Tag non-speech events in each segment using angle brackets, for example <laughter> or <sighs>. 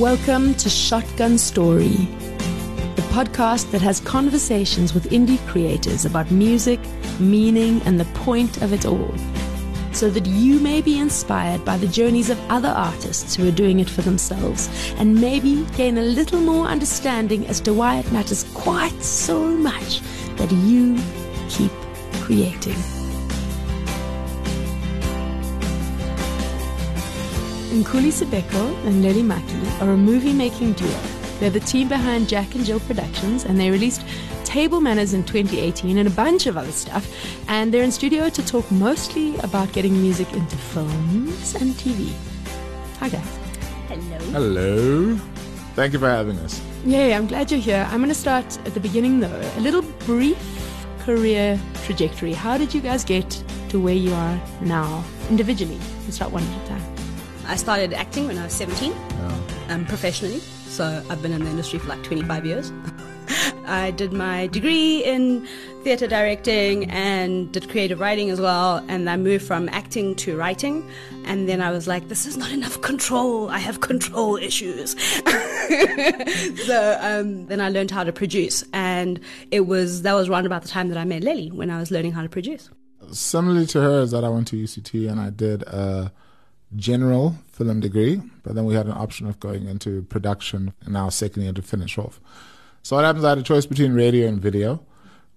Welcome to Shotgun Story, the podcast that has conversations with indie creators about music, meaning, and the point of it all, so that you may be inspired by the journeys of other artists who are doing it for themselves, and maybe gain a little more understanding as to why it matters quite so much that you keep creating. Nkuli Sibeko and Lily Maki are a movie making duo. They're the team behind Jack and Jill Productions, and they released Table Manners in 2018 and a bunch of other stuff. And they're in studio to talk mostly about getting music into films and TV. Hi, guys. Hello. Hello. Thank you for having us. Yay, I'm glad you're here. I'm going to start at the beginning, though. A little brief career trajectory. How did you guys get to where you are now, individually? Let's start one at a time. I started acting when I was 17, um, professionally. So I've been in the industry for like 25 years. <laughs> I did my degree in theatre directing and did creative writing as well. And I moved from acting to writing. And then I was like, this is not enough control. I have control issues. <laughs> so um, then I learned how to produce. And it was, that was around about the time that I met Lily when I was learning how to produce. Similarly to her is that I went to UCT and I did a general film degree, but then we had an option of going into production in our second year to finish off. So what happens, I had a choice between radio and video.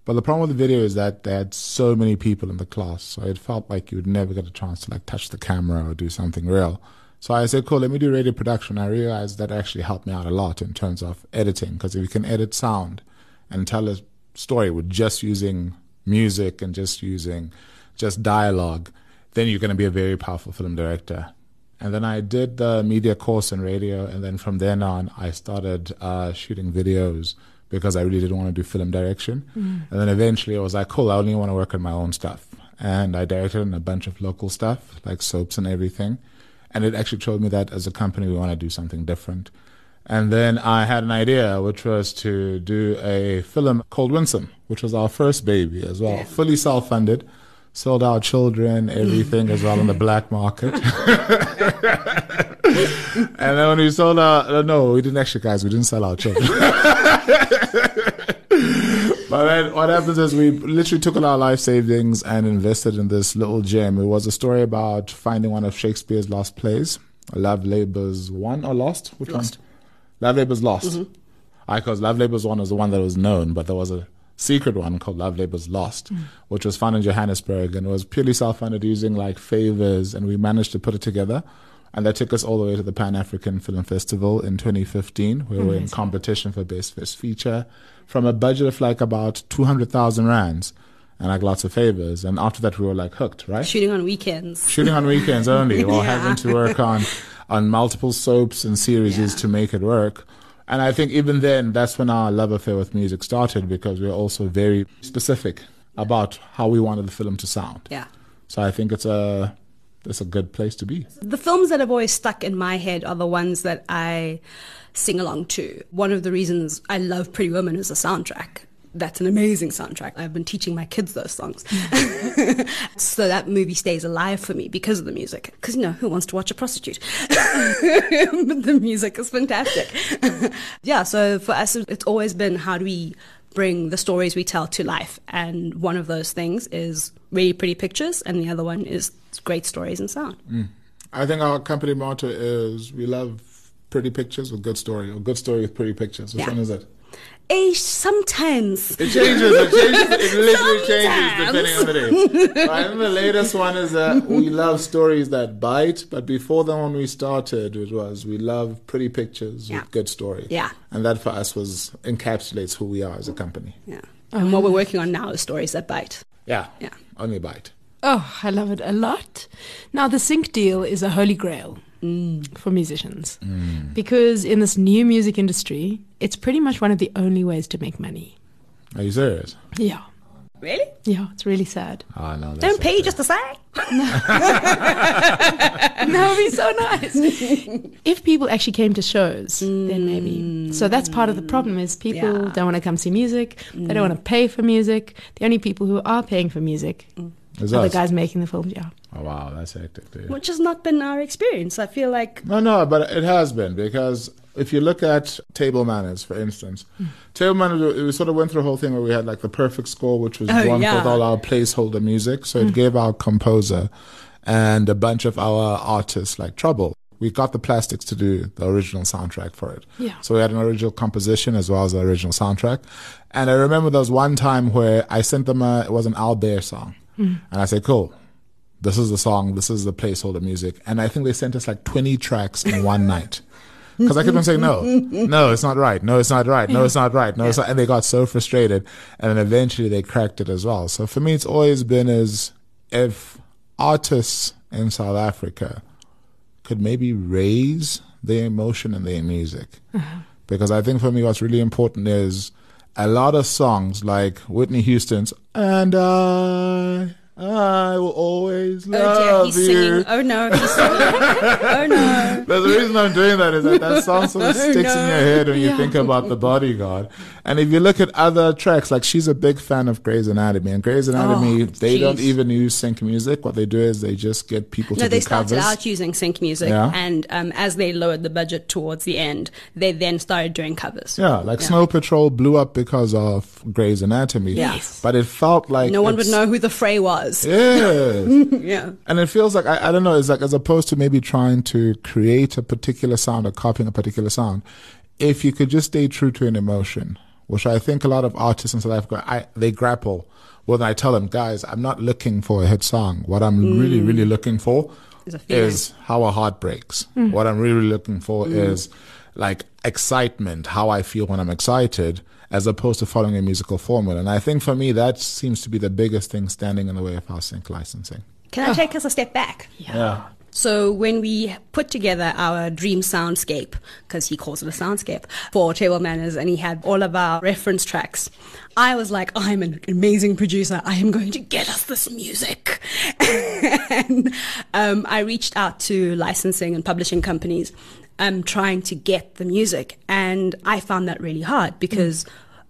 But the problem with the video is that they had so many people in the class, so it felt like you would never get a chance to like touch the camera or do something real. So I said, cool, let me do radio production. I realized that actually helped me out a lot in terms of editing, because if you can edit sound and tell a story with just using music and just using just dialogue, then you're going to be a very powerful film director. And then I did the media course in radio, and then from then on, I started uh, shooting videos because I really didn't want to do film direction. Mm. And then eventually, I was like, cool, I only want to work on my own stuff. And I directed in a bunch of local stuff, like soaps and everything. And it actually showed me that as a company, we want to do something different. And then I had an idea, which was to do a film called Winsome, which was our first baby as well, yeah. fully self funded sold our children, everything as well in the black market. <laughs> and then when we sold our, uh, no, we didn't actually, guys, we didn't sell our children. <laughs> but then what happens is we literally took all our life savings and invested in this little gem. It was a story about finding one of Shakespeare's lost plays, Love Labour's Won or Lost? Which lost. one? Love Labour's Lost. Mm-hmm. I because Love Labour's Won was the one that was known, but there was a secret one called Love Labour's Lost, mm. which was found in Johannesburg and was purely self-funded using like favors and we managed to put it together. And that took us all the way to the Pan African Film Festival in 2015, where we were in competition for Best First Feature from a budget of like about 200,000 rands and like lots of favors. And after that, we were like hooked, right? Shooting on weekends. Shooting on weekends only, while <laughs> yeah. having to work on, on multiple soaps and series yeah. to make it work. And I think even then, that's when our love affair with music started because we were also very specific about how we wanted the film to sound. Yeah. So I think it's a it's a good place to be. The films that have always stuck in my head are the ones that I sing along to. One of the reasons I love Pretty Woman is the soundtrack that's an amazing soundtrack. I've been teaching my kids those songs. <laughs> so that movie stays alive for me because of the music. Because, you know, who wants to watch a prostitute? <laughs> <laughs> the music is fantastic. <laughs> yeah, so for us, it's always been how do we bring the stories we tell to life? And one of those things is really pretty pictures, and the other one is great stories and sound. Mm. I think our company motto is we love pretty pictures with good story, or good story with pretty pictures. Which yeah. one is it? Eh, sometimes. It changes. It changes. It literally changes depending on the day. I think the latest one is that we love stories that bite. But before then, when we started, it was we love pretty pictures yeah. with good story. Yeah. And that for us was encapsulates who we are as a company. Yeah. And what we're working on now is stories that bite. Yeah. Yeah. Only bite. Oh, I love it a lot. Now, the sync deal is a holy grail mm. for musicians mm. because in this new music industry, it's pretty much one of the only ways to make money. Are you serious? Yeah. Really? Yeah, it's really sad. Oh, no, Don't pay just to say. that would be so nice. if people actually came to shows, mm. then maybe. So that's part of the problem is people yeah. don't want to come see music. Mm. They don't want to pay for music. The only people who are paying for music mm. Are the guys making the films, yeah. Oh wow, that's hectic, dude. Which has not been our experience. I feel like no, no, but it has been because if you look at Table Manners, for instance, hmm. Table Manners, we sort of went through a whole thing where we had like the perfect score, which was Oh, drawn yeah. with all our placeholder music. So it hmm. gave our composer and a bunch of our artists like trouble. We got the plastics to do the original soundtrack for it. Yeah. So we had an original composition as well as the original soundtrack. And I remember there was one time where I sent them a, it was an Al Bear song. And I said, cool, this is the song, this is the placeholder music. And I think they sent us like 20 tracks in one <laughs> night. Because I kept on saying, no, no, it's not right. No, it's not right. No, it's not right. No, it's not. And they got so frustrated. And then eventually they cracked it as well. So for me, it's always been as if artists in South Africa could maybe raise their emotion in their music. Uh-huh. Because I think for me, what's really important is a lot of songs like Whitney Houston's "And I, I will always Oh dear, love he's you." singing. Oh no, he's singing. <laughs> oh no. But the reason I'm doing that is that that song sort of Oh, sticks in your head when you think about the bodyguard. And if you look at other tracks, like she's a big fan of Grey's Anatomy, and Grey's Anatomy, Oh, they don't even use sync music. What they do is they just get people No, to they do started covers. out using sync music, Yeah. and um, as they lowered the budget towards the end, they then started doing covers. Yeah, like Snow Patrol blew up because of Grey's Anatomy. Yes. But it felt like No one would know who the Fray was. Yes. <laughs> Yeah. And it feels like I, I don't know. It's like as opposed to maybe trying to create a particular sound or copying a particular sound, if you could just stay true to an emotion, which I think a lot of artists in South Africa I, they grapple. When I tell them, guys, I'm not looking for a hit song. What I'm really, really looking for Is is how a heart breaks. What I'm really looking for is like excitement, how I feel when I'm excited, as opposed to following a musical formula. And I think for me, that seems to be the biggest thing standing in the way of house sync licensing. Can I take us a step back? Yeah. So when we put together our dream soundscape, because he calls it a soundscape, for Table Manners, and he had all of our reference tracks, I was like, I'm an amazing producer. I am going to get us this music. <laughs> and um, I reached out to licensing and publishing companies, um, trying to get the music, and I found that really hard because.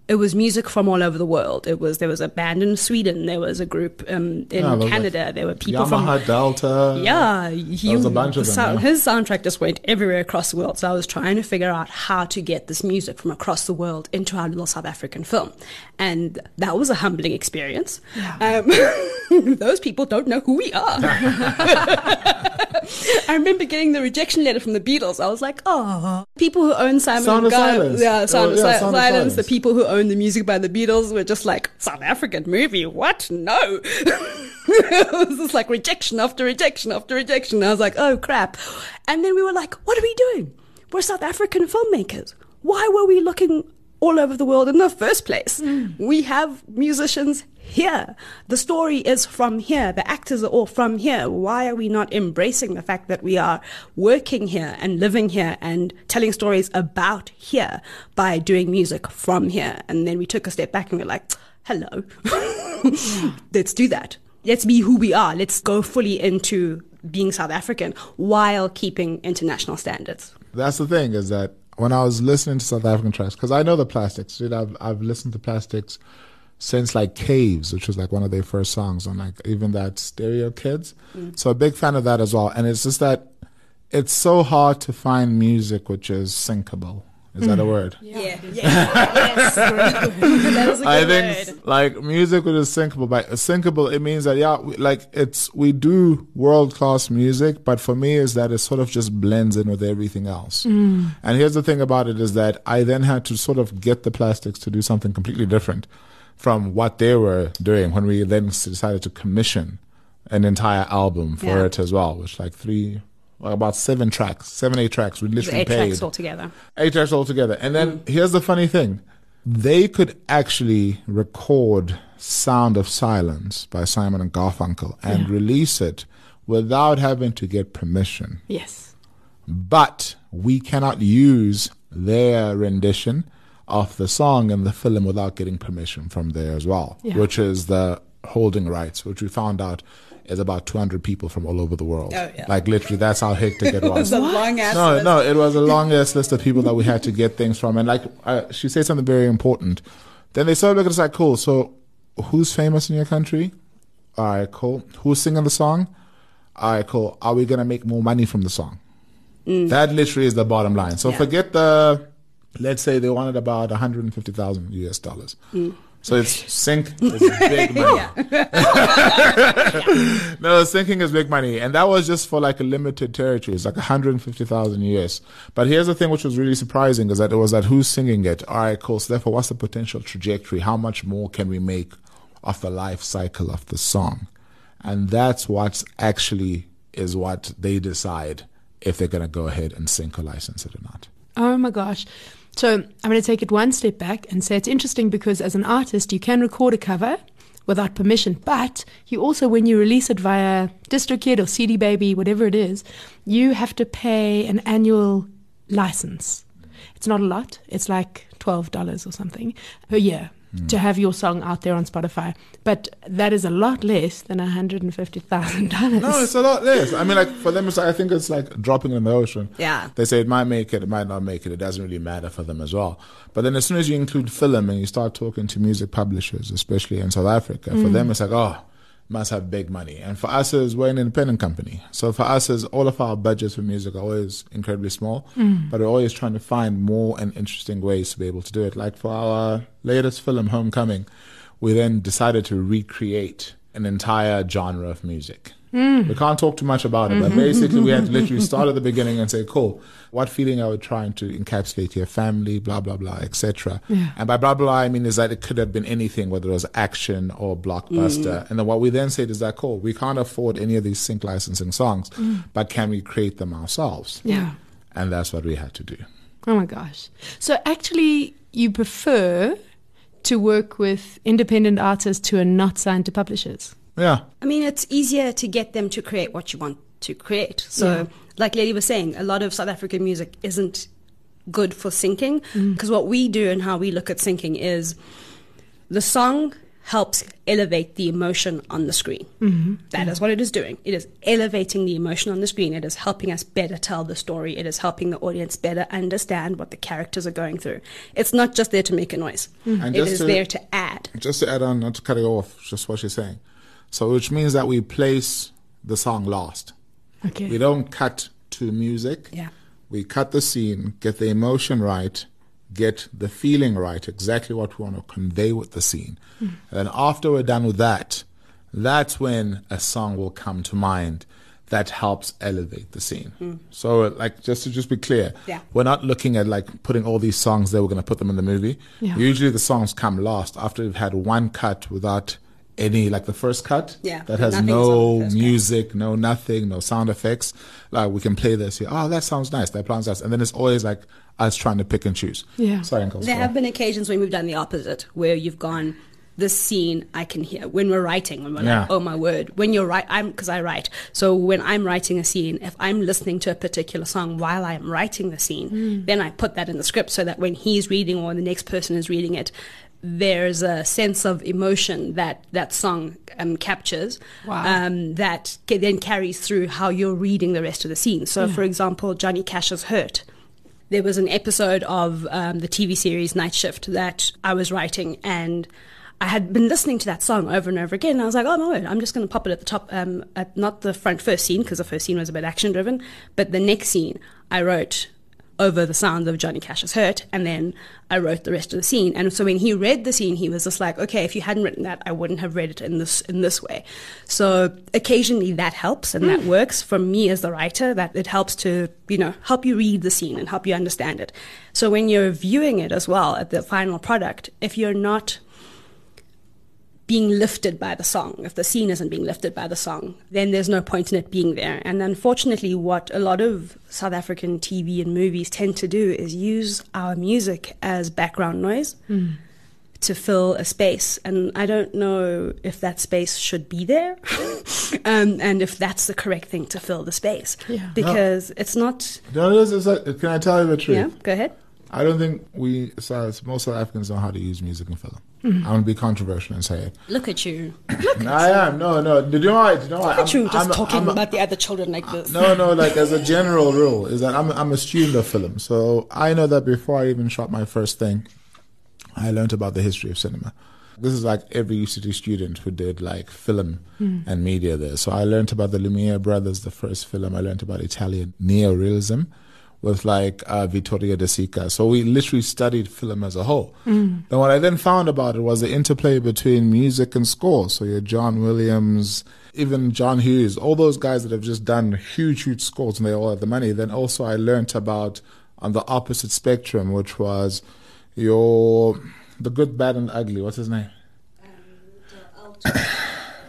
It was music from all over the world. It was there was a band in Sweden, there was a group um, in Yeah, there was Canada, there were people from Yamaha Delta. yeah, he, There was a bunch of them, sound- yeah. His soundtrack just went everywhere across the world. So I was trying to figure out how to get this music from across the world into our little South African film, and that was a humbling experience. Um, <laughs> those people don't know who we are. <laughs> I remember getting the rejection letter from the Beatles. I was like, oh, people who own Simon Sound and of Gar- Silence. yeah, Sound, Oh, yeah, Si- Sound of Silence. The people who own the music by the Beatles were just like South African movie. What? No. <laughs> it was just like rejection after rejection after rejection. I was like, oh crap. And then we were like, what are we doing? We're South African filmmakers. Why were we looking all over the world in the first place? Mm. We have musicians here. The story is from here. The actors are all from here. Why are we not embracing the fact that we are working here and living here and telling stories about here by doing music from here? And then we took a step back and we're like, hello, <laughs> let's do that. Let's be who we are. Let's go fully into being South African while keeping international standards. That's the thing is that when I was listening to South African tracks, because I know the Plastics, dude, I've I've listened to Plastics since like Caves, which was like one of their first songs on like even that Stereo Kids. Mm. So a big fan of that as well. And it's just that it's so hard to find music which is syncable. Is that a mm. word? Yeah. <laughs> yes. that was a good I word. think like music which is syncable. By syncable, it means that yeah, we, like it's we do world class music, but for me is that it sort of just blends in with everything else. Mm. And here's the thing about it is that I then had to sort of get the plastics to do something completely different from what they were doing when we then decided to commission an entire album for Yeah. it as well, which like three. Well, about seven tracks, seven, eight tracks. We literally Eight paid tracks altogether. eight tracks altogether. And then mm. here's the funny thing. They could actually record Sound of Silence by Simon and Garfunkel and release it without having to get permission. Yes. But we cannot use their rendition of the song in the film without getting permission from there as well, Yeah. which is the holding rights, which we found out is about 200 people from all over the world. Oh, yeah. Like literally, that's how hectic <laughs> it was. a long ass No, list. no, it was a long ass list of people that we had to get things from. And like, uh, she said something very important. Then they started looking at us like, cool, so who's famous in your country? All right, cool. Who's singing the song? All right, cool. Are we going to make more money from the song? That literally is the bottom line. So Yeah. forget the, let's say they wanted about 150,000 US dollars. Mm. So it's sync is <laughs> big money. <laughs> no, syncing is big money, and that was just for like a limited territory. It's like 150,000 US. But here's the thing, which was really surprising, is that it was that who's singing it. All right, cool. So therefore, what's the potential trajectory? How much more can we make of the life cycle of the song? And that's what actually is what they decide if they're going to go ahead and sync or license it or not. Oh my gosh. So I'm going to take it one step back and say it's interesting because as an artist, you can record a cover without permission, but you also, when you release it via DistroKid or CD Baby, whatever it is, you have to pay an annual license. It's not a lot. It's like $12 or something per year Mm. to have your song out there on Spotify. But that is a lot less than $150,000. No, it's a lot less. I mean, like for them, it's, I think it's like dropping in the ocean. Yeah. They say it might make it, it might not make it. It doesn't really matter for them as well. But then as soon as you include film and you start talking to music publishers, especially in South Africa, for mm. them it's like, oh, must have big money. And for us, as we're an independent company, so for us, as all of our budgets for music are always incredibly small, mm. but we're always trying to find more and interesting ways to be able to do it. Like for our latest film, Homecoming, we then decided to recreate an entire genre of music. Mm. We can't talk too much about it, but mm-hmm. basically we had to mm-hmm. literally start at the beginning and say, "Cool, what feeling are we trying to encapsulate here? Family, blah blah blah, etc." And by blah blah, I mean is that it could have been anything, whether it was action or blockbuster. Mm. And then what we then said is that, "Cool, we can't afford any of these sync licensing songs, mm. but can we create them ourselves?" yeah. And that's what we had to do. Oh my gosh. So actually, you prefer to work with independent artists who are not signed to publishers. Yeah. I mean, it's easier to get them to create what you want to create. So, Yeah. like Lady was saying, a lot of South African music isn't good for syncing Mm. because what we do and how we look at syncing is the song helps elevate the emotion on the screen. Mm-hmm. That is what it is doing. It is elevating the emotion on the screen. It is helping us better tell the story. It is helping the audience better understand what the characters are going through. It's not just there to make a noise. And It just to- there to add. just to add on, not to cut it off, just what you're saying. So, which means that we place the song last. Okay. We don't cut to music. Yeah. We cut the scene, get the emotion right, get the feeling right, exactly what we want to convey with the scene. Hmm. And then after we're done with that, that's when a song will come to mind that helps elevate the scene. So, like, just to just be clear. Yeah. we're not looking at like putting all these songs there. We're going to put them in the movie. Yeah. Usually, the songs come last after we've had one cut without any, like the first cut. Yeah, that has no the first cut. music, no nothing, no sound effects. Like we can play this here. Oh, that sounds nice. That sounds nice. And then it's always like us trying to pick and choose. Yeah. Sorry, Uncle. There have been occasions when we've done the opposite, where you've gone, this scene I can hear when we're writing, when we're Yeah. like, oh my word, when you're right, I'm because I write. So when I'm writing a scene, if I'm listening to a particular song while I'm writing the scene, mm. then I put that in the script so that when he's reading or the next person is reading it, there's a sense of emotion that that song um, captures Wow. um, that ca- then carries through how you're reading the rest of the scene. So, for example, Johnny Cash's Hurt there was an episode of um, the TV series Night Shift that I was writing, and I had been listening to that song over and over again. And I was like, oh my word, I'm just going to pop it at the top, um, at not the front first scene, because the first scene was a bit action driven, but the next scene I wrote over the sound of Johnny Cash's Hurt, and then I wrote the rest of the scene. And so when he read the scene, he was just like, okay, if you hadn't written that, I wouldn't have read it in this in this way. So occasionally that helps and that hmm. works for me as the writer. That it helps to you know help you read the scene and help you understand it. So when you're viewing it as well at the final product, if you're not being lifted by the song, if the scene isn't being lifted by the song, then there's no point in it being there. And unfortunately, what a lot of South African TV and movies tend to do is use our music as background noise to fill a space. And I don't know if that space should be there <laughs> um, and if that's the correct thing to fill the space. Yeah. Because it's not. No, it is, it's like, can I tell you the truth? Yeah, go ahead. I don't think we, South, most South Africans know how to use music in film. Mm-hmm. I'm going to be controversial and say it. Look at you. <coughs> Look at I am. No, no. Do you know what? Do you know what? Look at I'm- you just I'm- talking I'm- about the other children like this. No, no, like as a general rule, is that I'm I'm a student of film. So I know that before I even shot my first thing, I learned about the history of cinema. This is like every UCT student who did like film and media there. So I learned about the Lumiere brothers, the first film. I learned about Italian neorealism with like uh, Vittorio De Sica. So we literally studied film as a whole. Then what I then found about it was the interplay between music and score. So your John Williams, even John Hughes, all those guys that have just done huge, huge scores and they all have the money. Then also I learned about on the opposite spectrum, which was your the good, bad, and ugly. What's his name? <coughs>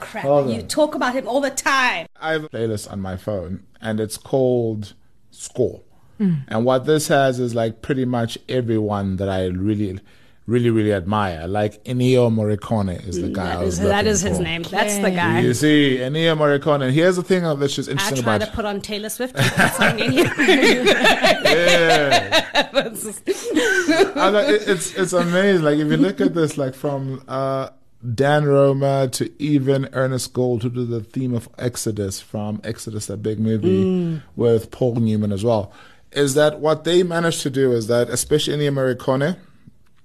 Crap. You talk about him all the time. I have a playlist on my phone, and it's called Score. And what this has is like pretty much everyone that I really, really, really admire. Like Ennio Morricone is the guy. I That was is, that looking his for. name. That's the guy. You see, Ennio Morricone. And here's the thing that's just interesting I interesting try about to put on Taylor Swift. he puts on any- yeah. Like, it, it's it's amazing. Like if you look at this, like from uh, Dan Roma to even Ernest Gold, who did the theme of Exodus from Exodus, that big movie with Paul Newman as well, is that what they managed to do is that, especially in the Americone,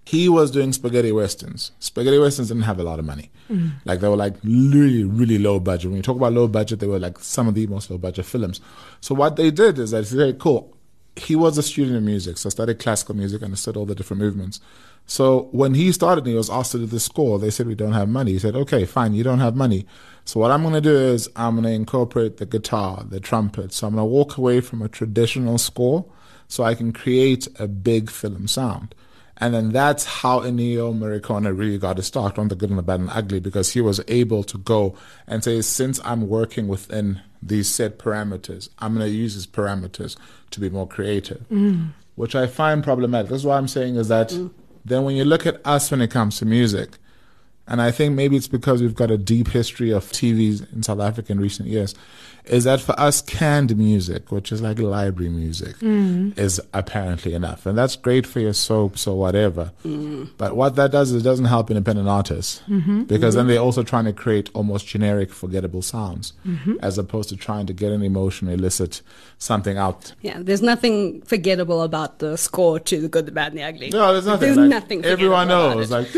he was doing spaghetti westerns. Spaghetti westerns didn't have a lot of money. Mm. Like they were like really, really low budget. When you talk about low budget, they were like some of the most low budget films. So what they did is that it's very cool. He was a student of music, so studied classical music, understood all the different movements. So when he started, he was asked to do the score. They said we don't have money. He said, "Okay, fine, you don't have money. So what I'm going to do is I'm going to incorporate the guitar, the trumpet. So I'm going to walk away from a traditional score, so I can create a big film sound." And then that's how Ennio Morricone really got his start on The Good and the Bad and Ugly because he was able to go and say, since I'm working within these set parameters, I'm going to use these parameters to be more creative, mm. which I find problematic. That's why I'm saying is that mm. then when you look at us when it comes to music, and I think maybe it's because we've got a deep history of TVs in South Africa in recent years, is that for us canned music, which is like library music, mm. is apparently enough. And that's great for your soaps or whatever. Mm. But what that does is it doesn't help independent artists mm-hmm. because then mm-hmm. they're also trying to create almost generic, forgettable sounds mm-hmm. as opposed to trying to get an emotion, elicit something out. yeah, there's nothing forgettable about the score to the good, the bad, and the ugly. No, there's nothing. There's like, nothing Everyone knows. Like, <laughs>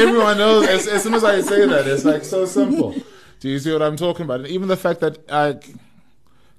everyone knows. As, as soon as I say that, it's like so simple. Do you see what I'm talking about? And even the fact that uh,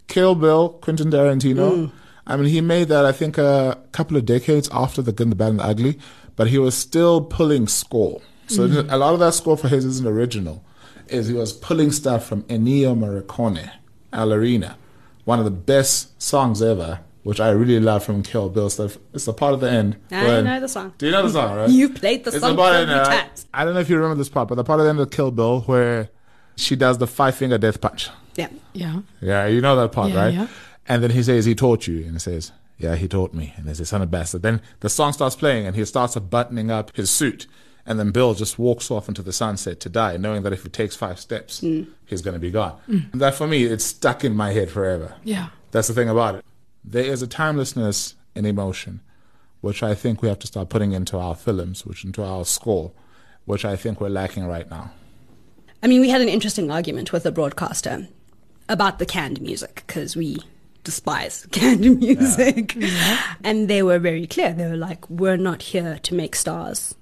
Kill Bill, Quentin Tarantino, I mean, he made that I think a couple of decades after The Good, the Bad, and the Ugly, but he was still pulling score. So a lot of that score for his isn't original. Is he was pulling stuff from Ennio Morricone, Ballerina, one of the best songs ever, which I really love from Kill Bill stuff. It's the part of the end. I when- know the song. Do you know the song, right? You've played the It's song so in, many uh, times. I don't know if you remember this part, but the part of the end of Kill Bill where she does the five finger death punch. Yeah. Yeah. Yeah, you know that part, Yeah, right? yeah. And then he says he taught you, and he says, "Yeah, he taught me." And they say, "Son of a bastard." Then the song starts playing, and he starts buttoning up his suit, and then Bill just walks off into the sunset to die, knowing that if he takes five steps, mm. he's going to be gone. Mm. And that for me, it's stuck in my head forever. Yeah. That's the thing about it. There is a timelessness in emotion, which I think we have to start putting into our films, which into our score, which I think we're lacking right now. I mean, we had an interesting argument with a broadcaster about the canned music because we despise <laughs> canned music. <laughs> And they were very clear. They were like, we're not here to make stars.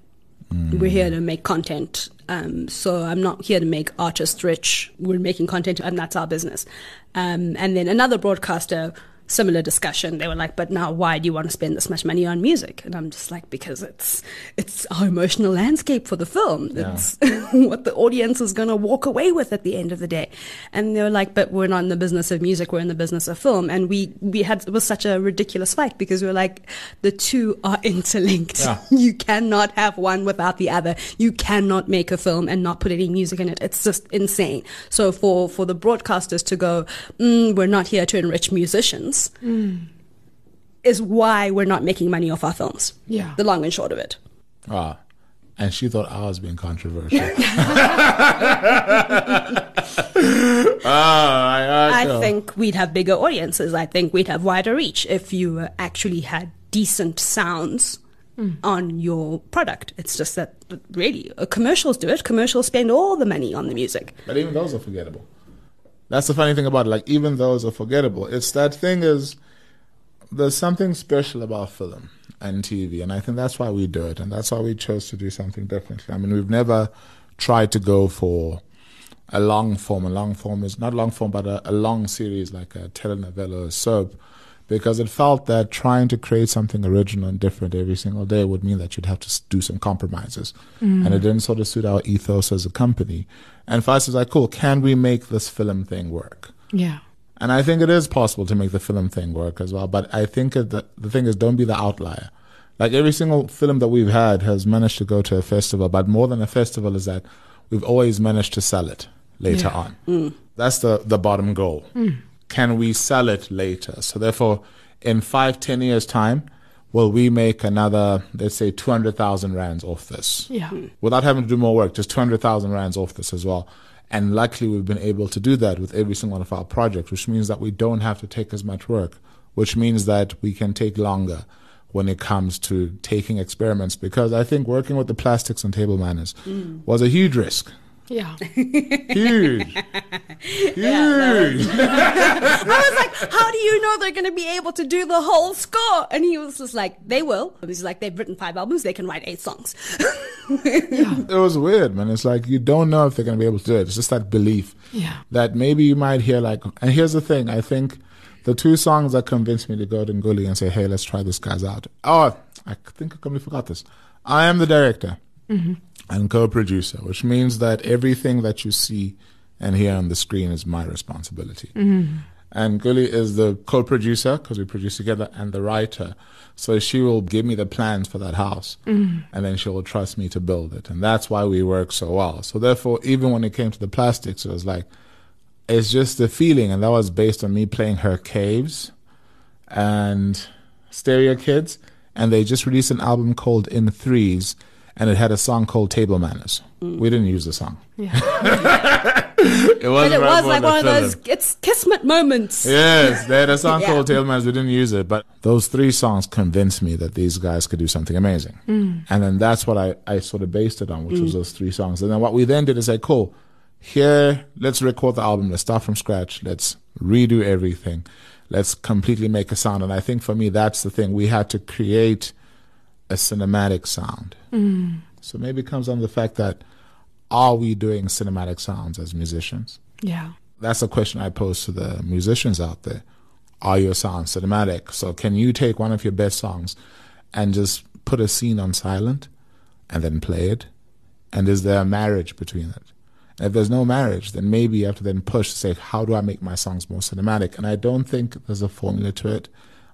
We're here to make content. Um, so I'm not here to make artists rich. We're making content, and that's our business. Um, and then another broadcaster, similar discussion. They were like, "But now, why do you want to spend this much money on music?" And I'm just like, "Because it's it's our emotional landscape for the film. It's <laughs> what the audience is going to walk away with at the end of the day." And they were like, "But we're not in the business of music. We're in the business of film." And we we had it was such a ridiculous fight because we were like, the two are <laughs> interlinked. Yeah. <laughs> You cannot have one without the other. You cannot make a film and not put any music in it. It's just insane. So for, for the broadcasters to go, mm, we're not here to enrich musicians, is why we're not making money off our films. Yeah. The long and short of it. Ah, and she thought I was being controversial. <laughs> <laughs> ah, I, I know. think we'd have bigger audiences. I think we'd have wider reach if you uh, actually had decent sounds on your product. It's just that really uh, commercials do it. Commercials spend all the money on the music. But even those are forgettable. That's the funny thing about it. Like even those are forgettable. It's that thing is there's something special about film and TV, and I think that's why we do it, and that's why we chose to do something differently. I mean, we've never tried to go for a long form. A long form is not long form, but a, a long series like a telenovela or soap, because it felt that trying to create something original and different every single day would mean that you'd have to do some compromises, mm. and it didn't sort of suit our ethos as a company. And for us, it's like, cool, can we make this film thing work? Yeah. And I think it is possible to make the film thing work as well. But I think the, the thing is, don't be the outlier. Like every single film that we've had has managed to go to a festival, but more than a festival is that we've always managed to sell it later yeah. on. Mm. That's the, the bottom goal. Mm. Can we sell it later? So therefore, in five, ten years' time, will we make another, let's say, 200,000 rands off this? Yeah. Without having to do more work, just 200,000 rands off this as well. And luckily, we've been able to do that with every single one of our projects, which means that we don't have to take as much work, which means that we can take longer when it comes to taking experiments. Because I think working with the plastics and table manners mm. was a huge risk. Yeah. Huge. <laughs> Huge. Yeah, was, <laughs> I was like, how do you know they're going to be able to do the whole score? And he was just like, they will. And he's like, they've written five albums, they can write eight songs. <laughs> yeah. It was weird, man. It's like, you don't know if they're going to be able to do it. It's just that belief. Yeah. That maybe you might hear like, and here's the thing, I think the two songs that convinced me to go to Nkuli and say, hey, let's try this guys out. Oh, I think I completely forgot this. I am the director. Mm-hmm and co-producer, which means that everything that you see and hear on the screen is my responsibility. Mm-hmm. And Nkuli is the co-producer because we produce together and the writer. So she will give me the plans for that house mm-hmm. and then she will trust me to build it. And that's why we work so well. So therefore, even when it came to the plastics, it was like, it's just the feeling. And that was based on me playing her caves and stereo kids. And they just released an album called In Threes and it had a song called Table Manners. Mm. We didn't use the song. Yeah. <laughs> it was it was like one of those it's kismet moments. Yes, they had a song <laughs> yeah. called Table Manners. We didn't use it, but those three songs convinced me that these guys could do something amazing. Mm. And then that's what I, I sort of based it on, which mm. was those three songs. And then what we then did is say, cool, here, let's record the album. Let's start from scratch. Let's redo everything. Let's completely make a sound. And I think for me, that's the thing. We had to create a cinematic sound. Mm. So maybe it comes on the fact that are we doing cinematic sounds as musicians? Yeah. That's a question I pose to the musicians out there. Are your sounds cinematic? So can you take one of your best songs and just put a scene on silent and then play it? And is there a marriage between it? And if there's no marriage, then maybe you have to then push to say, how do I make my songs more cinematic? And I don't think there's a formula to it.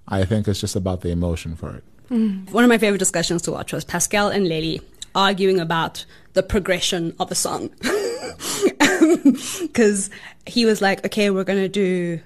I think it's just about the emotion for it. Mm. One of my favorite discussions to watch was Pascal and Lely arguing about the progression of a song. <laughs> Because he was like, okay, we're going to do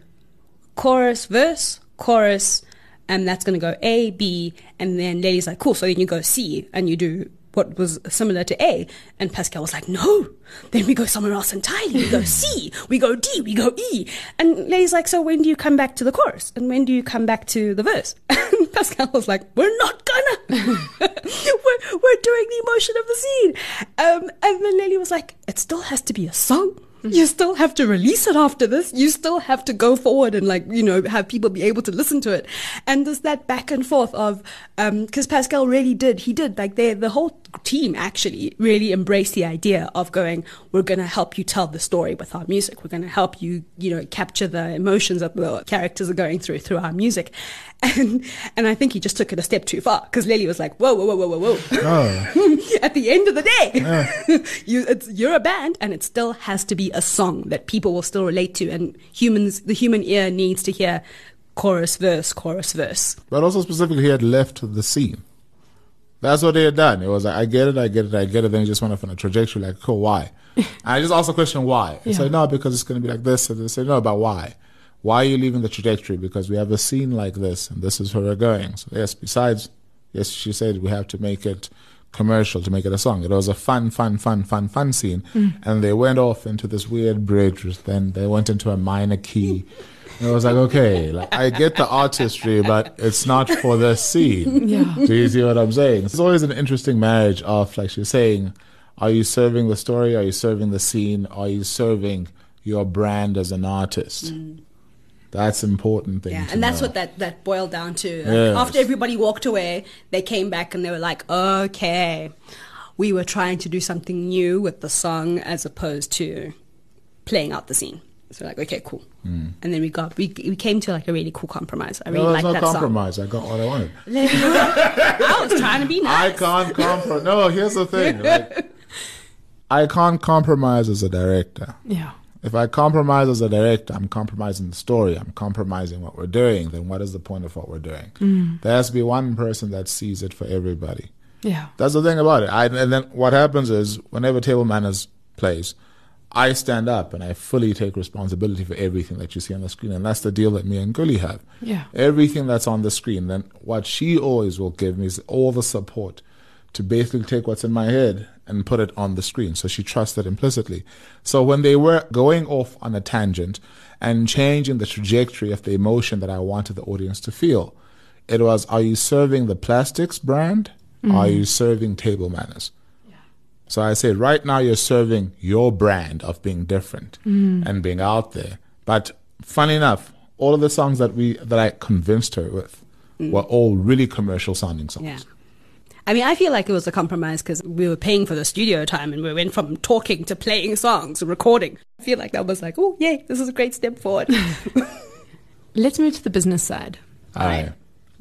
chorus, verse, chorus, and that's going to go A, B, and then Lely's like, cool, so then you go C and you do what was similar to A. And Pascal was like, no, then we go somewhere else entirely. We go <laughs> C, we go D, we go E. And Lely's like, so when do you come back to the chorus? And when do you come back to the verse? <laughs> And Pascal was like, we're not gonna. <laughs> we're, we're doing the emotion of the scene. Um, and then Lely was like, it still has to be a song. Mm-hmm. You still have to release it after this. You still have to go forward and like, you know, have people be able to listen to it. And there's that back and forth of, um, cause Pascal really did, he did like they, the whole team actually really embraced the idea of going, we're going to help you tell the story with our music. We're going to help you, you know, capture the emotions that the characters are going through through our music. <laughs> And, and I think he just took it a step too far because Lely was like, whoa, whoa, whoa, whoa, whoa, whoa. Oh. <laughs> At the end of the day, oh. <laughs> you, you're a band and it still has to be a song that people will still relate to. And humans, the human ear needs to hear chorus, verse, chorus, verse. But also specifically, he had left the scene. That's what they had done. It was like, I get it, I get it, I get it. Then he just went off on a trajectory like, cool, why? <laughs> I just asked the question, why? It's yeah. like, no, because it's going to be like this. And they say, no, about why? Why are you leaving the trajectory? Because we have a scene like this and this is where we're going. So yes, besides, yes, she said we have to make it commercial to make it a song. It was a fun, fun, fun, fun, fun scene. Mm. And they went off into this weird bridge. Then they went into a minor key. <laughs> And I was like, okay, like I get the artistry, but it's not for the scene. <laughs> Yeah. Do you see what I'm saying? It's always an interesting marriage of, like she's saying, are you serving the story? Are you serving the scene? Are you serving your brand as an artist? Mm. That's important thing. Yeah, and that's know. what that, that boiled down to. Yes. After everybody walked away, they came back and they were like, okay, we were trying to do something new with the song as opposed to playing out the scene. So like, okay, cool. Hmm. And then we got, we, we came to like a really cool compromise. I really No, like no that compromise. I got what I wanted. <laughs> I was trying to be nice. I can't compromise. No, here's the thing. Like, <laughs> I can't compromise as a director. Yeah. If I compromise as a director, I'm compromising the story. I'm compromising what we're doing. Then what is the point of what we're doing? Hmm. There has to be one person that sees it for everybody. Yeah. That's the thing about it. I, and then what happens is, whenever Table Manners plays, I stand up and I fully take responsibility for everything that you see on the screen. And that's the deal that me and Gully have. Yeah. Everything that's on the screen. Then what she always will give me is all the support to basically take what's in my head and put it on the screen. So she trusts it implicitly. So when they were going off on a tangent and changing the trajectory of the emotion that I wanted the audience to feel, it was, are you serving the plastics brand? Are mm-hmm. you serving table manners? So I said, right now you're serving your brand of being different mm. and being out there. But funny enough, all of the songs that we that I convinced her with mm. were all really commercial sounding songs. Yeah. I mean, I feel like it was a compromise because we were paying for the studio time and we went from talking to playing songs, recording. I feel like that was like, oh, yay, this is a great step forward. <laughs> <laughs> Let's move to the business side. Aye.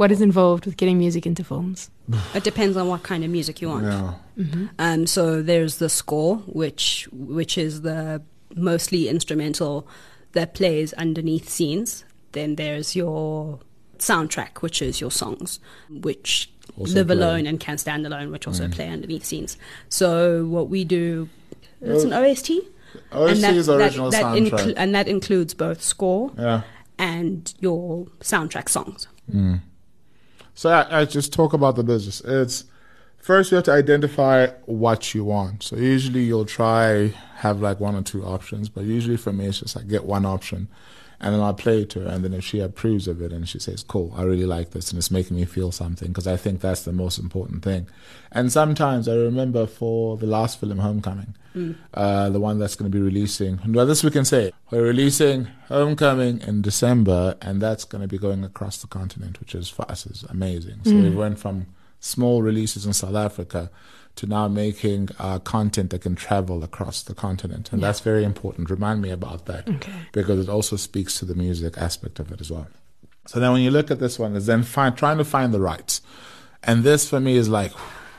What is involved with getting music into films? <sighs> it depends on what kind of music you want. Yeah. Mm-hmm. Um, so there's the score, which which is the mostly instrumental that plays underneath scenes. Then there's your soundtrack, which is your songs, which Also live play. alone and can stand alone, which also mm. play underneath scenes. So what we do, it's an OST. OST that, is original that, that soundtrack. inclu- and that includes both score yeah. and your soundtrack songs. Mm. So I, I just talk about the business. It's first you have to identify what you want. So usually you'll try have like one or two options, but usually for me it's just I get one option, and then I'll play it to her, and then if she approves of it and she says, "Cool, I really like this," and it's making me feel something because I think that's the most important thing. And sometimes I remember for the last film, Homecoming, uh, the one that's going to be releasing. Well, this we can say we're releasing Homecoming in December, and that's going to be going across the continent, which is for us is amazing. So we went from small releases in South Africa to now making uh, content that can travel across the continent, and that's very important. Remind me about that Okay. because it also speaks to the music aspect of it as well. So then, when you look at this one, is then find, trying to find the rights, and this for me is like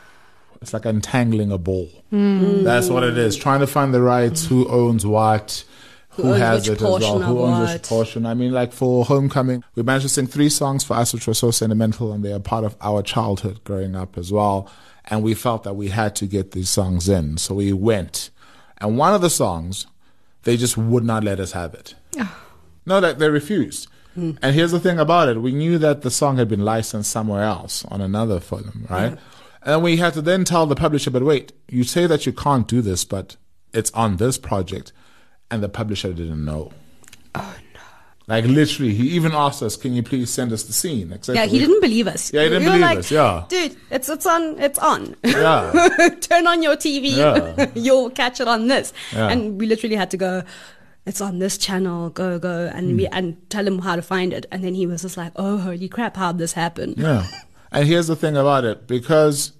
<sighs> it's like untangling a ball. That's what it is. Trying to find the rights, who owns what, who, owns has it as well, who owns what. which portion. I mean, like for Homecoming, we managed to sing three songs for us, which were so sentimental, and they are part of our childhood growing up as well. And we felt that we had to get these songs in, so we went. And one of the songs, they just would not let us have it. No, that they refused. Hmm. And here's the thing about it: we knew that the song had been licensed somewhere else on another film, right? And we had to then tell the publisher, "But wait, you say that you can't do this, but it's on this project," and the publisher didn't know. Oh! Like literally, he even asked us, "Can you please send us the scene?" Except Yeah, he we- didn't believe us. Yeah, he didn't We believe like, us, yeah. dude, it's it's on, it's on. Yeah. <laughs> Turn on your TV. Yeah. <laughs> You'll catch it on this. Yeah. And we literally had to go. It's on this channel. Go go and we Hmm. and tell him how to find it. And then he was just like, "Oh, holy crap! How'd this happen?" Yeah. And here's the thing about it, because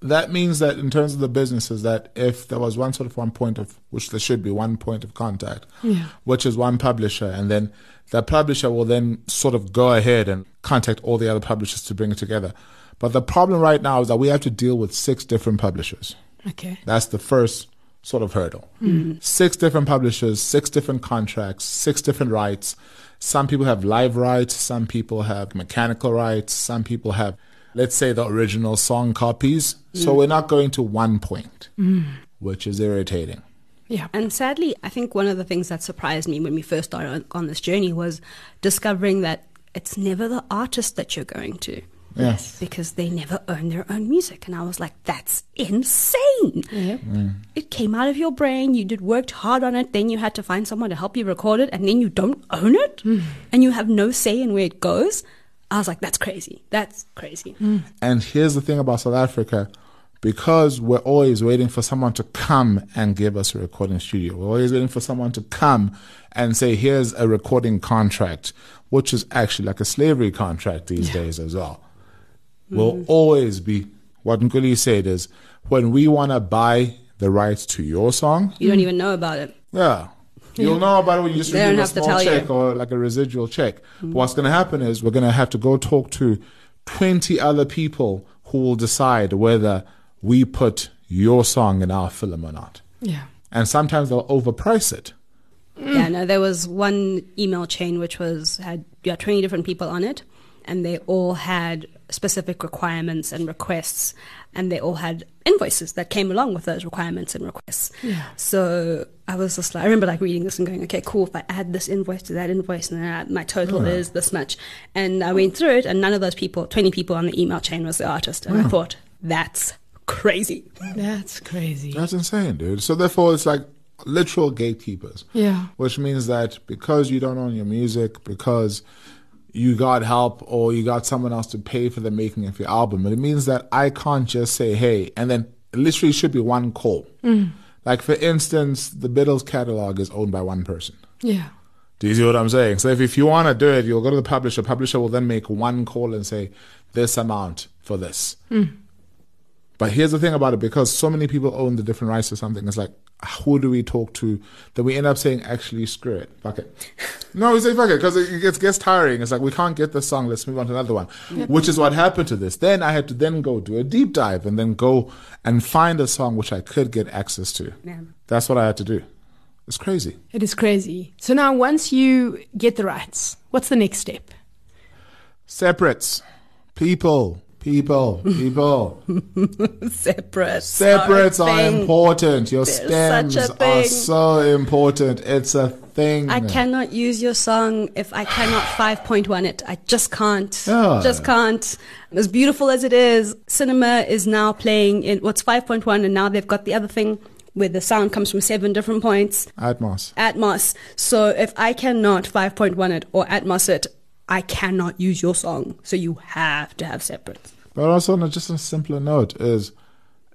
that means that in terms of the businesses, that if there was one sort of one point of, which there should be one point of contact, Yeah. which is one publisher, and then the publisher will then sort of go ahead and contact all the other publishers to bring it together. But the problem right now is that we have to deal with six different publishers. Okay. That's the first sort of hurdle. Mm-hmm. Six different publishers, six different contracts, six different rights. Some people have live rights, some people have mechanical rights, some people have, let's say, the original song copies. So mm. we're not going to one point, mm. which is irritating. Yeah. And sadly, I think one of the things that surprised me when we first started on, on this journey was discovering that it's never the artist that you're going to. Yes. Because they never own their own music. And I was like, that's insane. Yeah. Mm. It came out of your brain. You did worked hard on it. Then you had to find someone to help you record it. And then you don't own it. Mm. And you have no say in where it goes. I was like, that's crazy. That's crazy. Mm. And here's the thing about South Africa because we're always waiting for someone to come and give us a recording studio, we're always waiting for someone to come and say, here's a recording contract. which is actually like a slavery contract these days as well, We'll mm-hmm. always be what Nkuli said is when we want to buy the rights to your song, You don't even know about it. yeah. You'll know about it when you just They receive a small tell you. check or like a residual check. But what's going to happen is we're going to have to go talk to 20 other people who will decide whether we put your song in our film or not. Yeah. And sometimes they'll overprice it. Yeah, no, there was one email chain which was had you had twenty different people on it, and they all had specific requirements and requests, and they all had invoices that came along with those requirements and requests. Yeah. So I was just like, I remember like reading this and going, okay, cool. If I add this invoice to that invoice, and then I- my total is this much, and I went through it, and none of those people, twenty people on the email chain, was the artist, and I thought that's crazy. That's crazy. That's insane, dude. So therefore, it's like literal gatekeepers. Yeah. Which means that because you don't own your music, because you got help or you got someone else to pay for the making of your album, it means that I can't just say, hey, and then literally should be one call. Mm. Like, for instance, the Beatles catalog is owned by one person. Yeah. Do you see what I'm saying? So if, if you want to do it, you'll go to the publisher. Publisher will then make one call and say, this amount for this. Mm. But here's the thing about it because so many people own the different rights to something, it's like, who do we talk to? Then we end up saying, actually, screw it. Fuck it. <laughs> no, we say fuck it because it gets, gets tiring. It's like, we can't get this song. Let's move on to another one, which is what happened to this. Then I had to then go do a deep dive and then go and find a song which I could get access to. Yeah. That's what I had to do. It's crazy. It is crazy. So now, once you get the rights, what's the next step? Separates. People. People. People. <laughs> Separate. Separates are thing. important. Your There's stems are so important. It's a thing. I cannot use your song if I cannot <sighs> 5.1 it. I just can't. Yeah. Just can't. As beautiful as it is, cinema is now playing in what's 5.1 and now they've got the other thing where the sound comes from seven different points. Atmos. Atmos. So if I cannot 5.1 it or Atmos it, I cannot use your song. So you have to have separate. But also, on a, just a simpler note, is